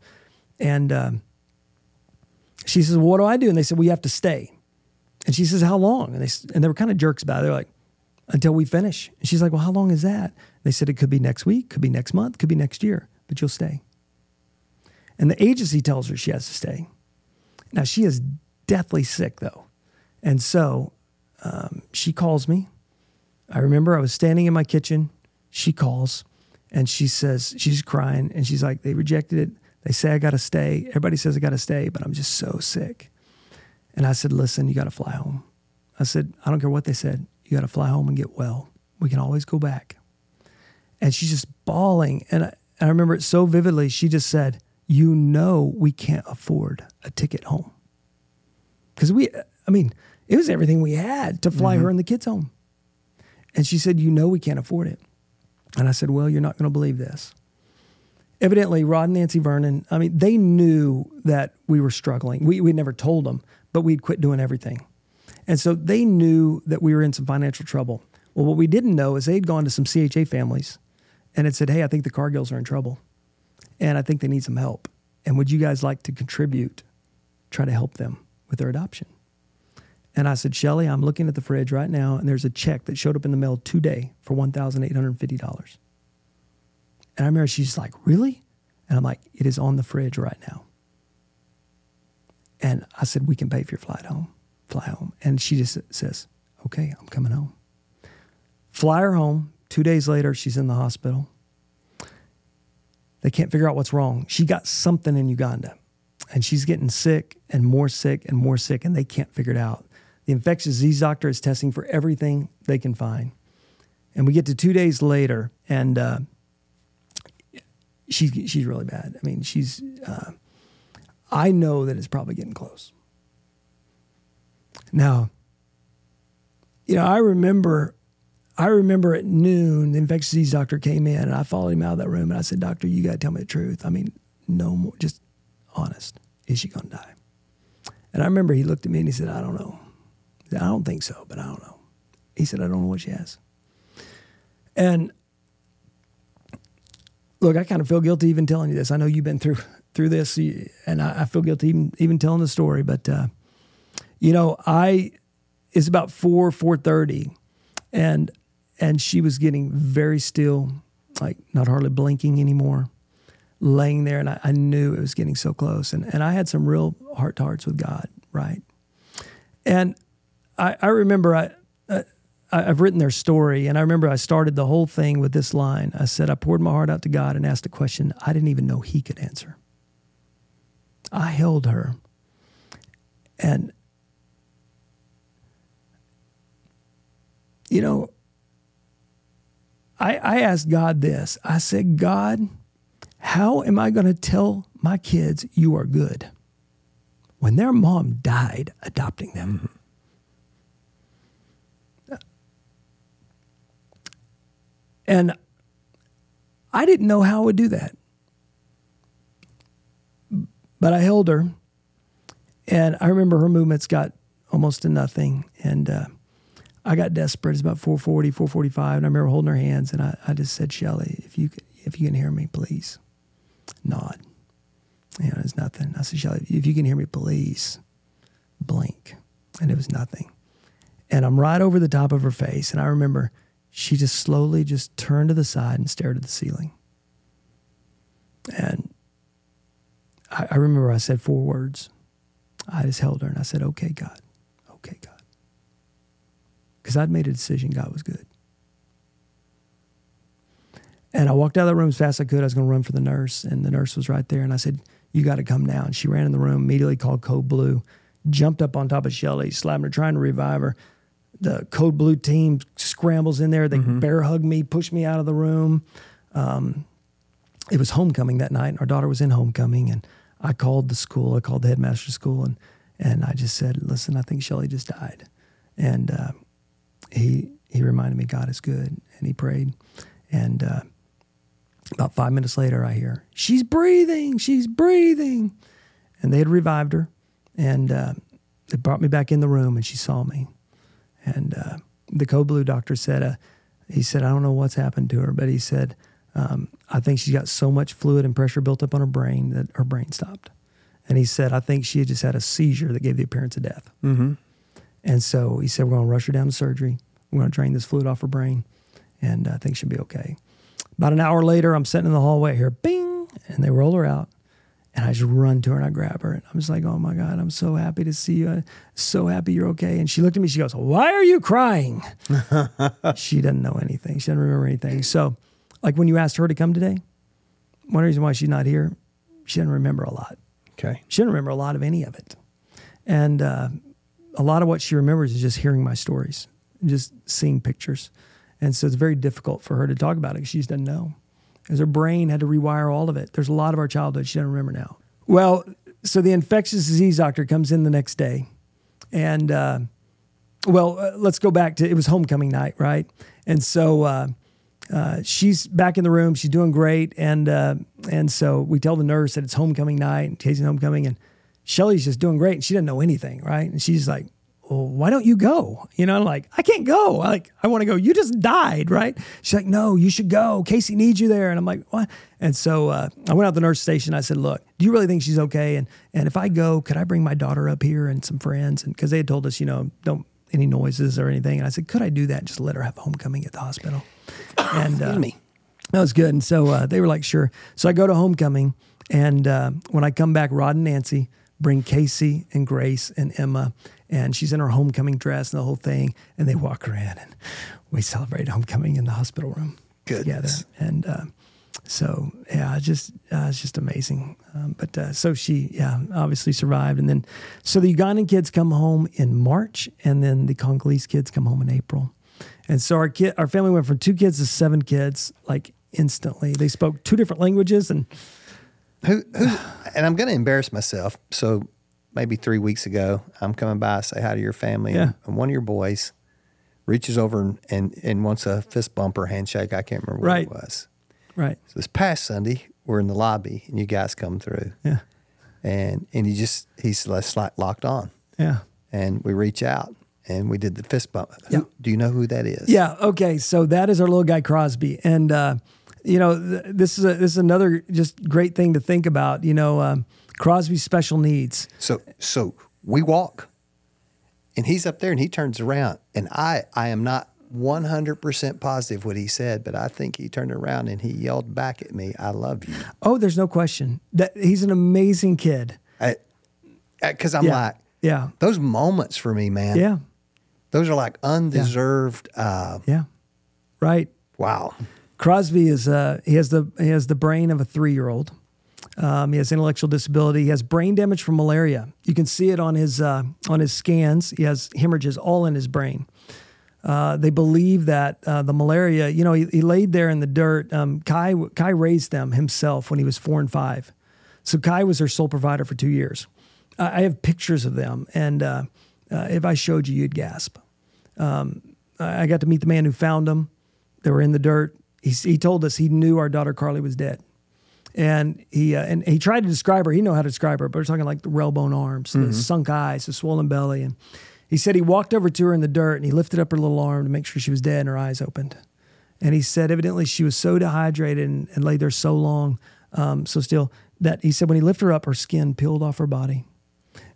and um, she says, well, "What do I do?" And they said, "We have to stay." And she says, "How long?" And they and they were kind of jerks about it. They're like, "Until we finish." And she's like, "Well, how long is that?" They said, "It could be next week, could be next month, could be next year, but you'll stay." And the agency tells her she has to stay. Now she is deathly sick though. And so um, she calls me. I remember I was standing in my kitchen. She calls and she says, she's crying and she's like, they rejected it. They say I got to stay. Everybody says I got to stay, but I'm just so sick. And I said, listen, you got to fly home. I said, I don't care what they said. You got to fly home and get well. We can always go back. And she's just bawling. And I, I remember it so vividly. She just said, You know, we can't afford a ticket home. Because we, I mean, it was everything we had to fly mm-hmm. her and the kids home. And she said, You know, we can't afford it. And I said, Well, you're not going to believe this. Evidently, Rod and Nancy Vernon, I mean, they knew that we were struggling. We, we never told them, but we'd quit doing everything. And so they knew that we were in some financial trouble. Well, what we didn't know is they'd gone to some CHA families and it said, Hey, I think the Cargills are in trouble and I think they need some help. And would you guys like to contribute, try to help them with their adoption? And I said, Shelly, I'm looking at the fridge right now, and there's a check that showed up in the mail today for $1,850. And I remember she's like, Really? And I'm like, It is on the fridge right now. And I said, We can pay for your flight home. Fly home. And she just says, Okay, I'm coming home. Fly her home. Two days later, she's in the hospital. They can't figure out what's wrong. She got something in Uganda and she's getting sick and more sick and more sick, and they can't figure it out. The infectious disease doctor is testing for everything they can find. And we get to two days later, and uh, she's, she's really bad. I mean, she's, uh, I know that it's probably getting close. Now, you know, I remember, I remember at noon, the infectious disease doctor came in, and I followed him out of that room, and I said, Doctor, you got to tell me the truth. I mean, no more, just honest. Is she going to die? And I remember he looked at me and he said, I don't know. I don't think so, but I don't know. He said, I don't know what she has. And look, I kind of feel guilty even telling you this. I know you've been through through this, and I, I feel guilty even even telling the story. But uh, you know, I it's about four four thirty, and and she was getting very still, like not hardly blinking anymore, laying there, and I, I knew it was getting so close. And and I had some real heart to hearts with God, right? And I, I remember I, uh, I, have written their story, and I remember I started the whole thing with this line. I said, I poured my heart out to God and asked a question I didn't even know He could answer. I held her, and you know, I, I asked God this. I said, God, how am I going to tell my kids you are good when their mom died adopting them? Mm-hmm. And I didn't know how I would do that. But I held her, and I remember her movements got almost to nothing. And uh, I got desperate. It's about 440, 445. And I remember holding her hands, and I, I just said, Shelly, if you, if you can hear me, please nod. You know, there's nothing. I said, Shelly, if you can hear me, please blink. And it was nothing. And I'm right over the top of her face. And I remember she just slowly just turned to the side and stared at the ceiling. And I, I remember I said four words. I just held her and I said, Okay, God. Okay, God. Because I'd made a decision God was good. And I walked out of the room as fast as I could. I was going to run for the nurse, and the nurse was right there. And I said, You got to come now. And she ran in the room, immediately called Code Blue, jumped up on top of Shelly, slapped her, trying to revive her the code blue team scrambles in there. They bear hug me, push me out of the room. Um, it was homecoming that night. and Our daughter was in homecoming, and I called the school. I called the headmaster school, and and I just said, "Listen, I think Shelly just died." And uh, he he reminded me God is good, and he prayed. And uh, about five minutes later, I hear she's breathing, she's breathing, and they had revived her, and uh, they brought me back in the room, and she saw me, and uh, the code blue doctor said, uh, he said, I don't know what's happened to her, but he said, um, I think she's got so much fluid and pressure built up on her brain that her brain stopped. And he said, I think she just had a seizure that gave the appearance of death. Mm-hmm. And so he said, We're going to rush her down to surgery. We're going to drain this fluid off her brain, and I think she'll be okay. About an hour later, I'm sitting in the hallway here, bing, and they roll her out. And I just run to her and I grab her. And I'm just like, oh my God, I'm so happy to see you. I'm so happy you're okay. And she looked at me, she goes, Why are you crying? [LAUGHS] she doesn't know anything. She doesn't remember anything. So, like when you asked her to come today, one reason why she's not here, she doesn't remember a lot. Okay. She doesn't remember a lot of any of it. And uh, a lot of what she remembers is just hearing my stories, just seeing pictures. And so it's very difficult for her to talk about it because she just doesn't know. Because her brain had to rewire all of it. There's a lot of our childhood she doesn't remember now. Well, so the infectious disease doctor comes in the next day. And, uh, well, uh, let's go back to it was homecoming night, right? And so uh, uh, she's back in the room. She's doing great. And, uh, and so we tell the nurse that it's homecoming night and Casey's homecoming. And Shelly's just doing great. And she doesn't know anything, right? And she's like, well, why don't you go? You know, I'm like, I can't go. Like, I want to go. You just died, right? She's like, no, you should go. Casey needs you there. And I'm like, what? And so uh, I went out to the nurse station. I said, look, do you really think she's okay? And and if I go, could I bring my daughter up here and some friends? And because they had told us, you know, don't any noises or anything. And I said, could I do that? Just let her have homecoming at the hospital. And uh, me. that was good. And so uh, they were like, sure. So I go to homecoming. And uh, when I come back, Rod and Nancy bring Casey and Grace and Emma. And she's in her homecoming dress and the whole thing. And they walk her in. And we celebrate homecoming in the hospital room together. And uh, so, yeah, it's just uh, it's just amazing. Um, but uh, so she, yeah, obviously survived. And then, so the Ugandan kids come home in March. And then the Congolese kids come home in April. And so our kid, our family went from two kids to seven kids, like instantly. They spoke two different languages, and Who, who, [SIGHS] and I'm going to embarrass myself. So maybe three weeks ago, I'm coming by, say hi to your family, and, Yeah. and one of your boys reaches over and, and, and wants a fist bump or handshake. I can't remember what Right. it was. right, So this past Sunday, we're in the lobby, and you guys come through, yeah, and and he just he's let's like locked on, yeah, and we reach out and we did the fist bump. Who, Yeah. Do you know who that is? yeah. Okay, so that is our little guy Crosby, and uh, you know th- this is a, this is another just great thing to think about. You know, um, Crosby's special needs. So so we walk, and he's up there, and he turns around, and I I am not one hundred percent positive what he said, but I think he turned around and he yelled back at me, "I love you," Oh, there's no question that he's an amazing kid. because I'm Yeah. like Yeah, those moments for me, man. yeah, those are like undeserved. Uh, yeah. Right. wow. Crosby is uh, he has the he has the brain of a three year old. Um, he has intellectual disability. He has brain damage from malaria. You can see it on his uh, on his scans. He has hemorrhages all in his brain. Uh, they believe that uh, the malaria, you know, he, he laid there in the dirt. Um, Kai Kai raised them himself when he was four and five, so Kai was their sole provider for two years. I have pictures of them, and uh, uh, if I showed you, you'd gasp. Um, I got to meet the man who found them. They were in the dirt. He, he told us he knew our daughter Carly was dead, and he uh, and he tried to describe her. He know how to describe her, but we're talking like the railbone arms, the sunk eyes, the swollen belly, and he said he walked over to her in the dirt and he lifted up her little arm to make sure she was dead, and her eyes opened. And he said evidently she was so dehydrated and, and laid there so long, um, so still that he said when he lifted her up, her skin peeled off her body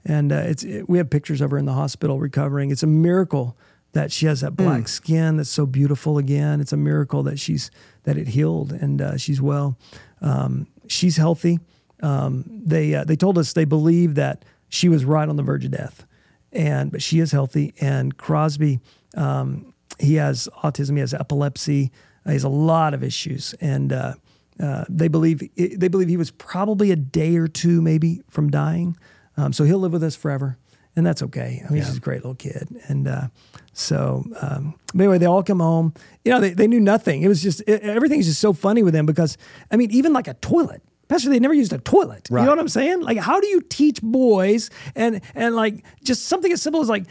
and uh, it's it, we have pictures of her in the hospital recovering. It's a miracle that she has that black skin that's so beautiful again. It's a miracle that she's that it healed and uh, she's well. Um, she's healthy. Um, they uh, they told us they believe that she was right on the verge of death, and but she is healthy. And Crosby, um, he has autism. He has epilepsy. Uh, he has a lot of issues, and uh, uh, they believe they believe he was probably a day or two maybe from dying. Um, so he'll live with us forever. And that's okay. I mean, he's a great little kid, and uh, so um, but anyway, they all come home. You know, they, they knew nothing. It was just it, everything's just so funny with them because I mean, even like a toilet. Pastor, they never used a toilet. You know what I'm saying? Like, how do you teach boys and and like just something as simple as like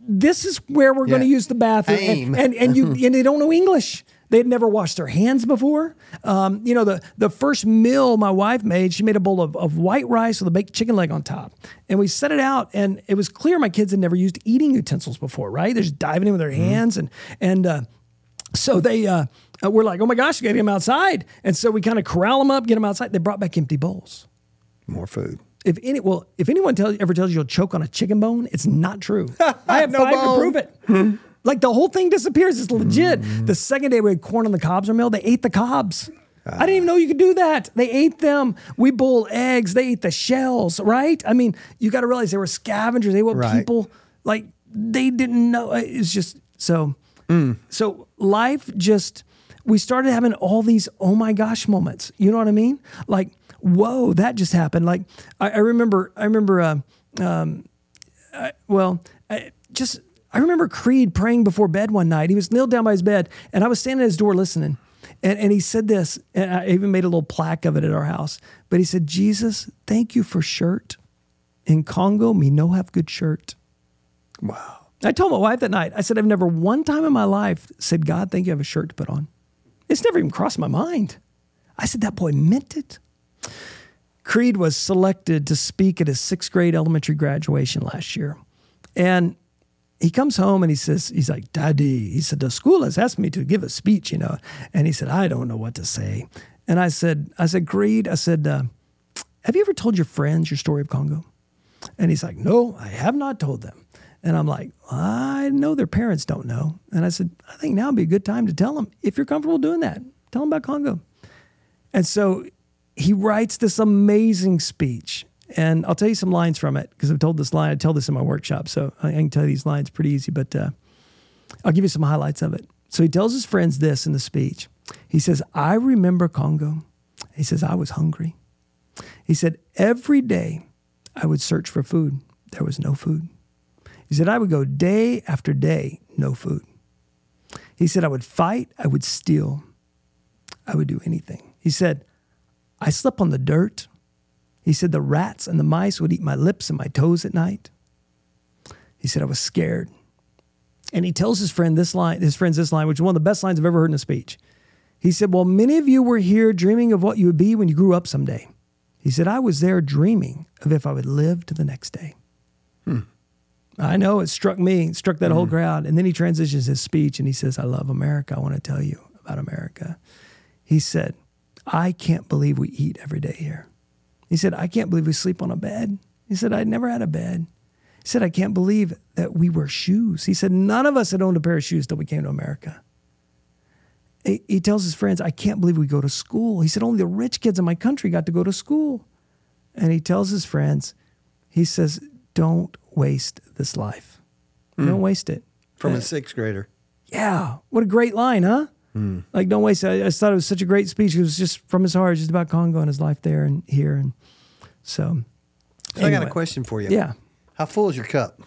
this is where we're going to use the bathroom, and, and and you [LAUGHS] and they don't know English. They had never washed their hands before. Um, you know, the the first meal my wife made, she made a bowl of, of white rice with a baked chicken leg on top. And we set it out, and it was clear my kids had never used eating utensils before, right? They're just diving in with their hands. And and uh, so they uh, uh, were like, oh my gosh, you got to get them outside. And so we kind of corral them up, get them outside. They brought back empty bowls. More food. If any, well, if anyone tells ever tells you you'll choke on a chicken bone, it's not true. [LAUGHS] I have No can bone. prove it. Like the whole thing disappears. It's legit. The second day we had corn on the cobs are milled, they ate the cobs. I didn't even know you could do that. They ate them. We boil eggs. They ate the shells. Right? I mean, you got to realize they were scavengers. They were Right. people like. They didn't know. It's just so. So life just we started having all these oh my gosh moments. You know what I mean? Like whoa, that just happened. Like I, I remember, I remember. Uh, um, I, well, I, just I remember Creed praying before bed one night. He was kneeled down by his bed, and I was standing at his door listening. And, and he said this, and I even made a little plaque of it at our house. But he said, Jesus, thank you for shirt. In Congo, me no have good shirt. Wow. I told my wife that night, I said, I've never one time in my life said, God, thank you, I have a shirt to put on. It's never even crossed my mind. I said, that boy meant it. Creed was selected to speak at his sixth grade elementary graduation last year. And he comes home and he says, he's like, Daddy, he said, the school has asked me to give a speech, you know. And he said, I don't know what to say. And I said, I said, Creed, I said, uh, have you ever told your friends your story of Congo? And he's like, No, I have not told them. And I'm like, I know their parents don't know. And I said, I think now would be a good time to tell them if you're comfortable doing that. Tell them about Congo. And so he writes this amazing speech. And I'll tell you some lines from it because I've told this line. I tell this in my workshop. So I can tell you these lines pretty easy, but uh, I'll give you some highlights of it. So he tells his friends this in the speech. He says, I remember Congo. He says, I was hungry. He said, every day I would search for food. There was no food. He said, I would go day after day, no food. He said, I would fight, I would steal, I would do anything. He said, I slept on the dirt. He said, the rats and the mice would eat my lips and my toes at night. He said, I was scared. And he tells his friend this line, his friends this line, which is one of the best lines I've ever heard in a speech. He said, Well, many of you were here dreaming of what you would be when you grew up someday. He said, I was there dreaming of if I would live to the next day. Hmm. I know it struck me, it struck that whole hmm. crowd. And then he transitions his speech and he says, I love America. I want to tell you about America. He said, I can't believe we eat every day here. He said, I can't believe we sleep on a bed. He said, I'd never had a bed. He said, I can't believe that we wear shoes. He said, none of us had owned a pair of shoes till we came to America. He, he tells his friends, I can't believe we go to school. He said, only the rich kids in my country got to go to school. And he tells his friends, he says, don't waste this life. Don't hmm. waste it. From a uh, sixth grader. Yeah. What a great line, huh? Like, don't waste it. I, I just thought it was such a great speech. It was just from his heart, just about Congo and his life there and here. And so, So I got a question for you. yeah. How full is your cup?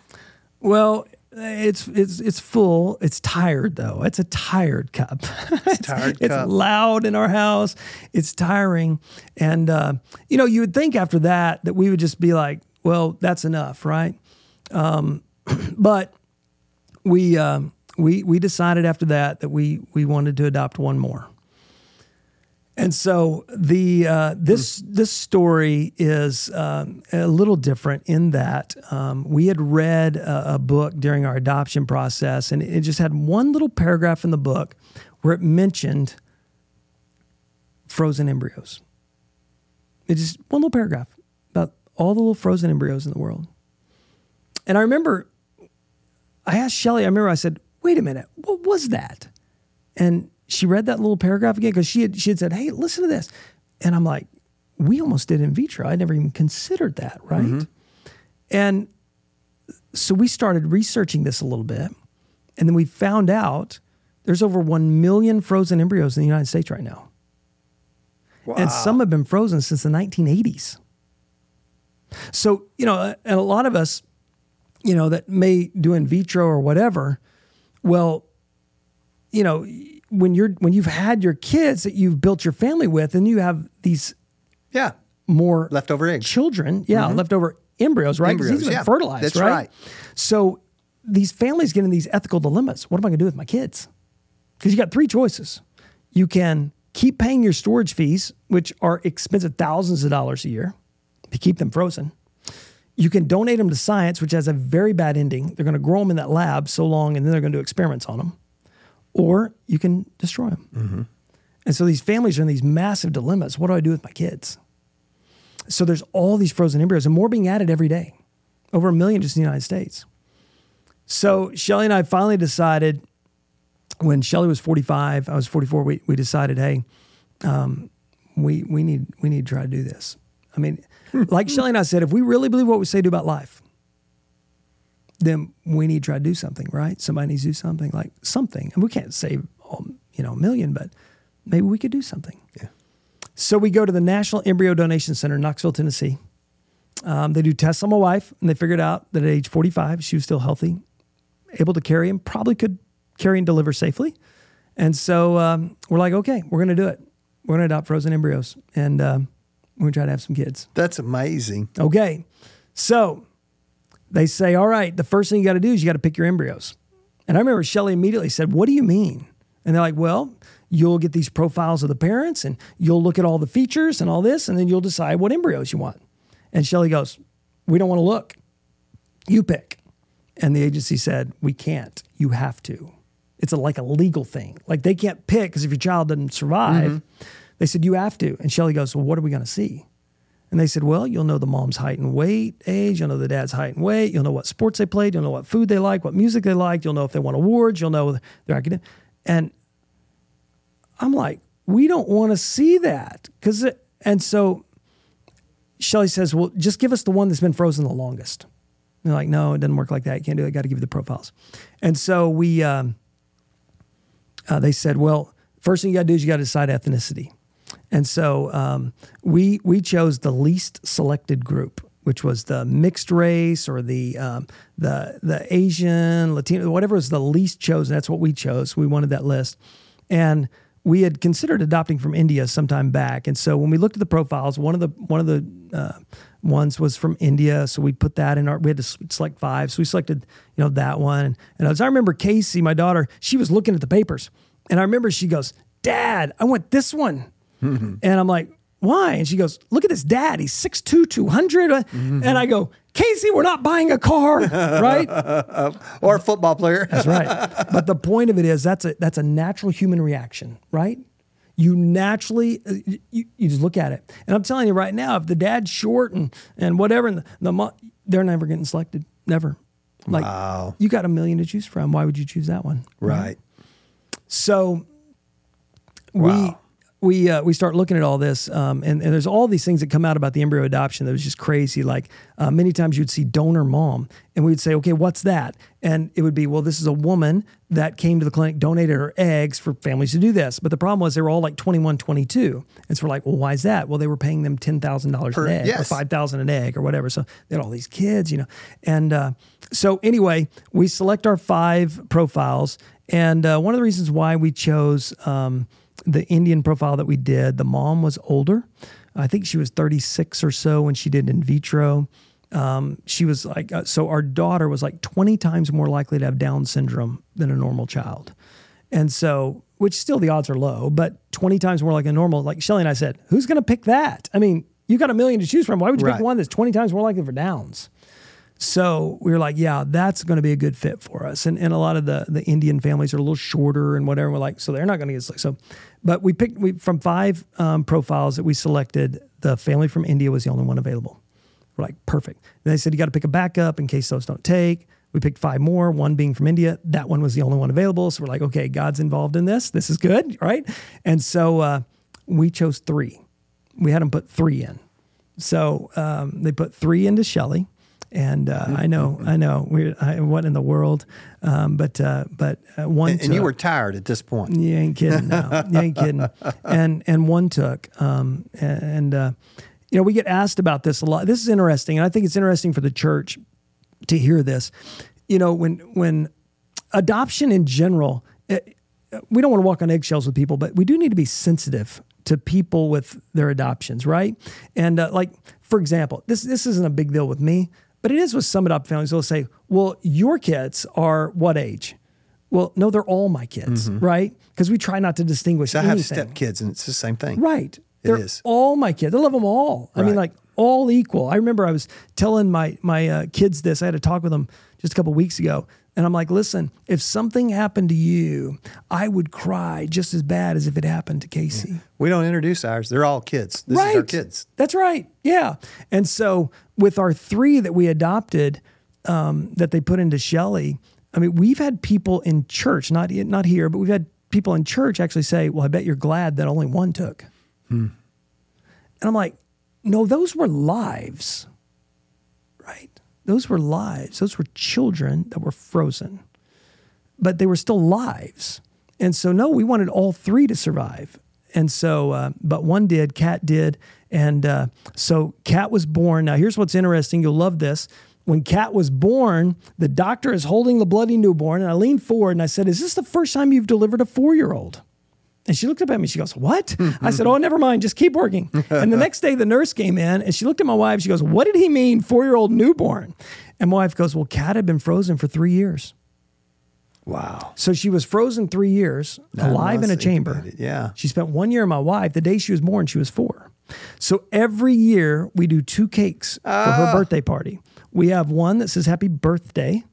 Well, it's it's it's full. It's tired though. It's a tired cup. [LAUGHS] It's, tired it's cup. loud in our house. It's tiring, and uh, you know you would think after that that we would just be like, well, that's enough, right? Um, [CLEARS THROAT] but we um, we we decided after that that we we wanted to adopt one more. And so the uh, this this story is um, a little different in that um, we had read a, a book during our adoption process, and it just had one little paragraph in the book where it mentioned frozen embryos. It just one little paragraph about all the little frozen embryos in the world. And I remember I asked Shelly, I remember I said, wait a minute, what was that? And she read that little paragraph again because she had she had said, Hey, listen to this. And I'm like, we almost did in vitro. I never even considered that, right? Mm-hmm. And so we started researching this a little bit. And then we found out there's over 1 million frozen embryos in the United States right now. And some have been frozen since the 1980s. So, you know, and a lot of us, you know, that may do in vitro or whatever. Well, you know, when you're when you've had your kids that you've built your family with, and you have these Yeah. more Leftover eggs. children, yeah, mm-hmm. leftover embryos, right? Embryos, these have been yeah. fertilized, That's right? right. So these families get in these ethical dilemmas. What am I going to do with my kids? Because you got three choices. You can keep paying your storage fees, which are expensive, thousands of dollars a year, to keep them frozen. You can donate them to science, which has a very bad ending. They're going to grow them in that lab so long, and then they're going to do experiments on them. Or you can destroy them. And so these families are in these massive dilemmas. What do I do with my kids? So there's all these frozen embryos and more being added every day, over a million just in the United States. So Shelly and I finally decided when Shelly was 45, I was 44, we, we decided, hey, um, we, we, need, we need to try to do this. I mean, like [LAUGHS] Shelly and I said, if we really believe what we say do about life, then we need to try to do something, right? Somebody needs to do something like something. And we can't save, um, you know, a million, but maybe we could do something. Yeah. So we go to the National Embryo Donation Center in Knoxville, Tennessee. Um, they do tests on my wife, and they figured out that at age 45, she was still healthy, able to carry him, probably could carry and deliver safely. And so um, we're like, okay, we're going to do it. We're going to adopt frozen embryos, and um, we're going to try to have some kids. That's amazing. Okay. So they say, all right, the first thing you got to do is you got to pick your embryos. And I remember Shelly immediately said, what do you mean? And they're like, well, you'll get these profiles of the parents and you'll look at all the features and all this, and then you'll decide what embryos you want. And Shelly goes, we don't want to look. You pick. And the agency said, we can't. You have to. It's a, like a legal thing. Like they can't pick because if your child doesn't survive, mm-hmm. They said, you have to. And Shelly goes, well, what are we going to see? And they said, well, you'll know the mom's height and weight, age. You'll know the dad's height and weight. You'll know what sports they played. You'll know what food they like, what music they liked. You'll know if they won awards. You'll know their academic. And I'm like, we don't want to see that. Cause and so Shelly says, well, just give us the one that's been frozen the longest. And they're like, no, it doesn't work like that. You can't do it. Got to give you the profiles. And so we, um, uh, they said, well, first thing you got to do is you got to decide ethnicity. And so um, we we chose the least selected group, which was the mixed race or the um, the the Asian, Latino, whatever was the least chosen. That's what we chose. We wanted that list, and we had considered adopting from India sometime back. And so when we looked at the profiles, one of the one of the uh, ones was from India, so we put that in our. We had to select five, so we selected you know that one. And as I remember, Casey, my daughter, she was looking at the papers, and I remember she goes, "Dad, I want this one." And I'm like, why? And she goes, look at this dad. He's 6'2", 200. And I go, Casey, we're not buying a car, [LAUGHS] right? Or a football player. That's right. But the point of it is that's a, that's a natural human reaction, right? You naturally, uh, you, you just look at it. And I'm telling you right now, if the dad's short and, and whatever, and the, the mo- they're never getting selected. Never. Like, Wow. you got a million to choose from. Why would you choose that one? right. So Wow. we uh, we start looking at all this, um, and, and there's all these things that come out about the embryo adoption that was just crazy. Like uh, many times you'd see donor mom, and we'd say, okay, what's that? And it would be, well, this is a woman that came to the clinic, donated her eggs for families to do this. But the problem was they were all like 21, 22. And so we're like, well, why is that? Well, they were paying them $10,000 an egg or yes. 5000 an egg or whatever. So they had all these kids, you know. And uh, so anyway, we select our five profiles. And uh, one of the reasons why we chose um, the Indian profile that we did, the mom was older. I think she was 36 or so when she did in vitro. Um, she was like, uh, so our daughter was like 20 times more likely to have Down syndrome than a normal child. And so, which still the odds are low, but 20 times more like a normal, like Shelly and I said, who's going to pick that? I mean, you got a million to choose from. Why would you pick one that's 20 times more likely for Downs? So we were like, yeah, that's going to be a good fit for us. And, and a lot of the, the Indian families are a little shorter and whatever. We're like, so they're not going to get selected. So, but we picked we, from five um, profiles that we selected, the family from India was the only one available. We're like, perfect. And they said, you got to pick a backup in case those don't take. We picked five more, one being from India. That one was the only one available. So we're like, okay, God's involved in this. This is good, right? And so uh, we chose three. We had them put three in. So um, they put three into Shelly. And uh, I know, I know, I, what in the world, um, but uh, but uh, one And, and you were tired at this point. you ain't kidding. No, you ain't [LAUGHS] kidding. And and one took. Um, and uh, you know we get asked about this a lot. This is interesting, and I think it's interesting for the church to hear this. You know, when when adoption in general, eh, we don't want to walk on eggshells with people, but we do need to be sensitive to people with their adoptions, right? And uh, like, for example, this this isn't a big deal with me, but it is with some adopted families. They'll say, "Well, your kids are what age?" Well, no, they're all my kids, right? Because we try not to distinguish. I have step kids, and it's the same thing. Right. They're is. all my kids. I love them all. I mean, like all equal. I remember I was telling my my uh, kids this. I had a talk with them just a couple weeks ago, and I'm like, listen, if something happened to you, I would cry just as bad as if it happened to Casey. We don't introduce ours. They're all kids. This right. is our kids. That's right. Yeah. And so with our three that we adopted, um, that they put into Shelly, I mean, we've had people in church, not not here, but we've had people in church actually say, "Well, I bet you're glad that only one took." And I'm like, "No, those were lives? Those were lives. Those were children that were frozen, but they were still lives." And so, no, we wanted all three to survive. And so, uh, but one did, Cat did. And uh, so Cat was born. Now, here's what's interesting. You'll love this. When Cat was born, the doctor is holding the bloody newborn. And I leaned forward and I said, Is this the first time you've delivered a four year old? And she looked up at me. She goes, What? [LAUGHS] I said, Oh, never mind. Just keep working. [LAUGHS] and the next day, the nurse came in and she looked at my wife. She goes, What did he mean, four year old newborn? And my wife goes, Well, Kat had been frozen for three years. Wow. So she was frozen three years, alive in a chamber. yeah. She spent one year with my wife. The day she was born, she was four. So every year we do two cakes for her birthday party. We have one that says happy birthday,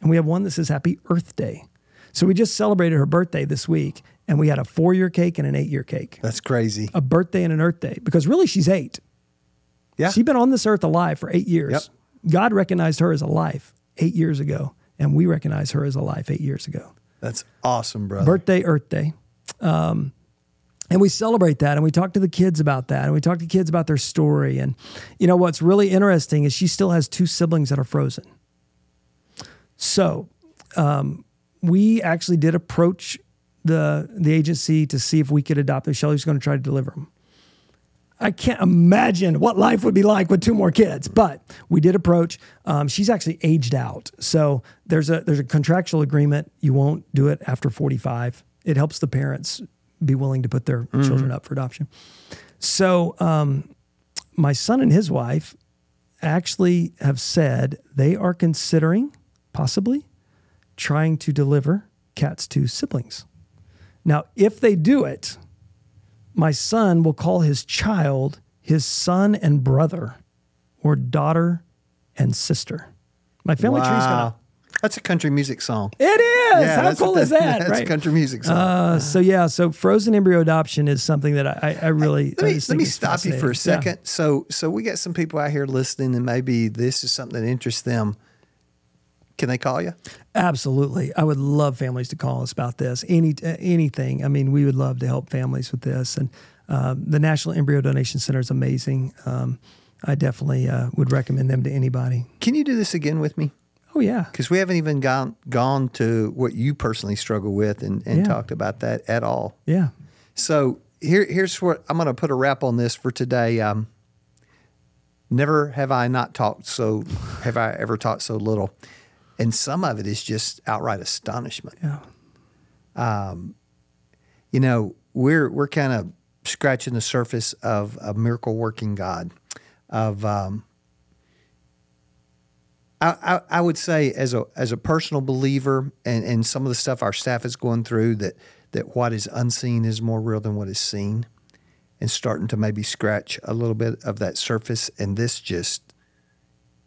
and we have one that says happy Earth Day. So we just celebrated her birthday this week, and we had a four year cake and an eight year cake, That's crazy. a birthday and an Earth Day, because really she's eight. Yeah. She's been on this earth alive for eight years. Yep. God recognized her as alive eight years ago, and we recognize her as alive eight years ago That's awesome, brother. birthday, Earth Day. Um, and we celebrate that and we talk to the kids about that and we talk to kids about their story. And, you know, what's really interesting is she still has two siblings that are frozen. So um, we actually did approach the, the agency to see if we could adopt them. Shelly's going to try to deliver them. I can't imagine what life would be like with two more kids, but we did approach. Um, she's actually aged out, so there's a there's a contractual agreement. You won't do it after 45. It helps the parents be willing to put their children up for adoption. So um, my son and his wife actually have said they are considering possibly trying to deliver cats two siblings. Now, if they do it, my son will call his child his son and brother or daughter and sister. My family tree's gonna. That's a country music song. It is. How that's cool is that? [LAUGHS] That's right. a country music song. Uh, so yeah, so frozen embryo adoption is something that I, I really let me let me stop you for a second. So so we got some people out here listening, and maybe this is something that interests them. Can they call you? Absolutely. I would love families to call us about this. Any uh, anything. I mean, we would love to help families with this. And um, the National Embryo Donation Center is amazing. Um, I definitely uh, would recommend them to anybody. Can you do this again with me? Oh yeah. Because we haven't even gone gone to what you personally struggle with and, and Yeah. talked about that at all. Yeah. So here here's what I'm going to put a wrap on this for today. Um, never have I not talked so have I ever taught so little, and some of it is just outright astonishment. Yeah. Um, you know, we're we're kind of scratching the surface of a miracle working God. Of um, I, I, I would say as a as a personal believer, and, and some of the stuff our staff is going through that that what is unseen is more real than what is seen, and starting to maybe scratch a little bit of that surface, and this just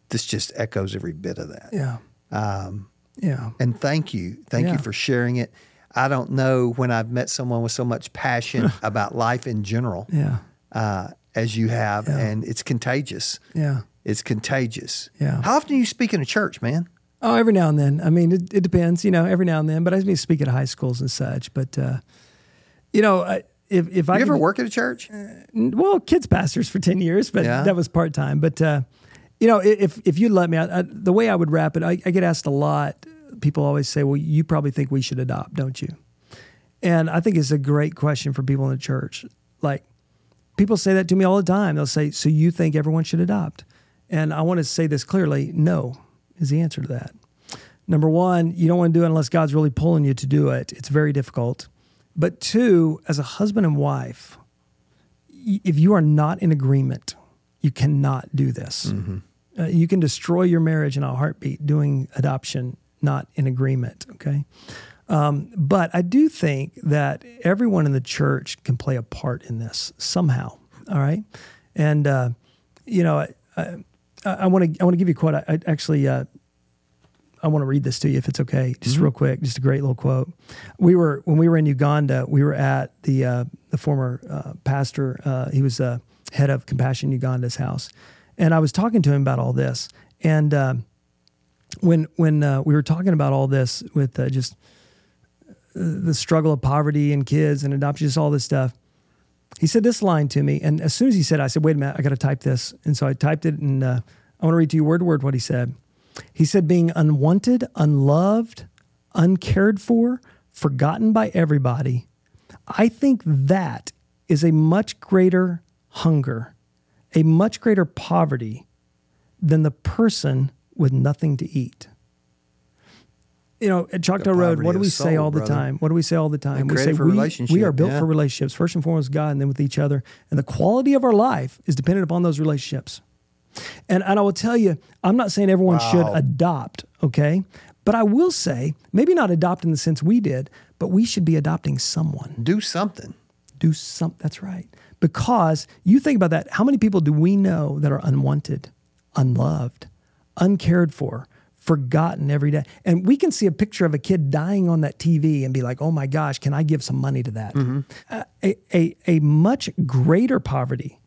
this just echoes every bit of that. Yeah. Um, Yeah. and thank you. Thank Yeah. you for sharing it. I don't know when I've met someone with so much passion [LAUGHS] about life in general Yeah. uh, as you have, Yeah. and it's contagious. Yeah. It's contagious. Yeah. How often do you speak in a church, man? Oh, every now and then. I mean, it, it depends, you know, every now and then. But I mean, speak at high schools and such. But uh, you know, I- if if I You ever could- work at a church? well, kids pastors for ten years, but Yeah. that was part time. But uh, you know, if if you'd let me, I, I, the way I would wrap it, I, I get asked a lot. People always say, "Well, you probably think we should adopt, don't you?" And I think it's a great question for people in the church. Like people say that to me all the time. They'll say, "So you think everyone should adopt?" And I want to say this clearly: No, is the answer to that. Number one, you don't want to do it unless God's really pulling you to do it. It's very difficult. But two, as a husband and wife, if you are not in agreement, you cannot do this. Uh, you can destroy your marriage in a heartbeat doing adoption, not in agreement. Okay. Um, but I do think that everyone in the church can play a part in this somehow. All right. And, uh, you know, I want to I want to give you a quote. I, I actually uh, I want to read this to you if it's okay, just real quick, just a great little quote. We were when we were in Uganda, we were at the uh, the former uh, pastor. Uh, he was uh, head of Compassion Uganda's house, and I was talking to him about all this. And um when when uh, we were talking about all this with uh, just the struggle of poverty and kids and adoption, just all this stuff, he said this line to me. And as soon as he said, it, I said, "Wait a minute, I got to type this." And so I typed it, and uh, I want to read to you word to word what he said. He said, being unwanted, unloved, uncared for, forgotten by everybody, I think that is a much greater hunger, a much greater poverty than the person with nothing to eat. You know, at Choctaw Road, what do we say soul, all the brother. time? What do we say all the time? We say for we, we are built yeah. for relationships, first and foremost, God, and then with each other. And the quality of our life is dependent upon those relationships. And, and I will tell you, I'm not saying everyone should adopt, okay? But I will say, maybe not adopt in the sense we did, but we should be adopting someone. Do something. Do something. That's right. Because you think about that. How many people do we know that are unwanted, unloved, uncared for, forgotten every day? And we can see a picture of a kid dying on that TV and be like, oh my gosh, can I give some money to that? Uh, a, a, a much greater poverty,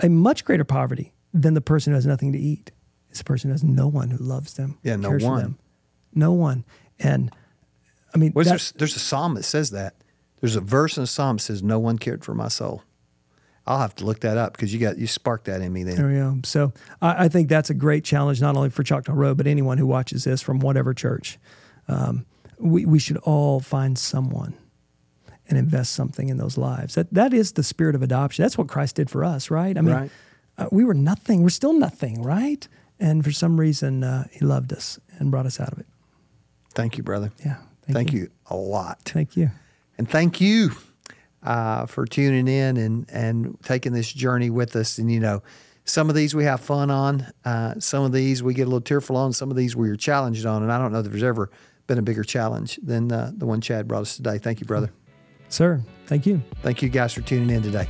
a much greater poverty than the person who has nothing to eat is the person who has no one who loves them, Yeah, no cares for one. them. No one. And I mean, that- there, there's a psalm that says that. There's a verse in a psalm that says, "No one cared for my soul." I'll have to look that up because you got you sparked that in me. Then There we go. So I, I think that's a great challenge, not only for Choctaw Road, but anyone who watches this from whatever church. Um, we, we should all find someone and invest something in those lives. That that is the spirit of adoption. That's what Christ did for us, right? I mean, Right. uh, we were nothing. We're still nothing, right? And for some reason, uh, He loved us and brought us out of it. thank you, brother. Yeah. Thank, you. a lot, Thank you. and thank you uh, for tuning in and and taking this journey with us. And you know, some of these we have fun on. Uh, some of these we get a little tearful on. Some of these we are challenged on. And I don't know that there's ever been a bigger challenge than uh, the one Chad brought us today. Thank you, brother. Sir, thank you. Thank you guys for tuning in today.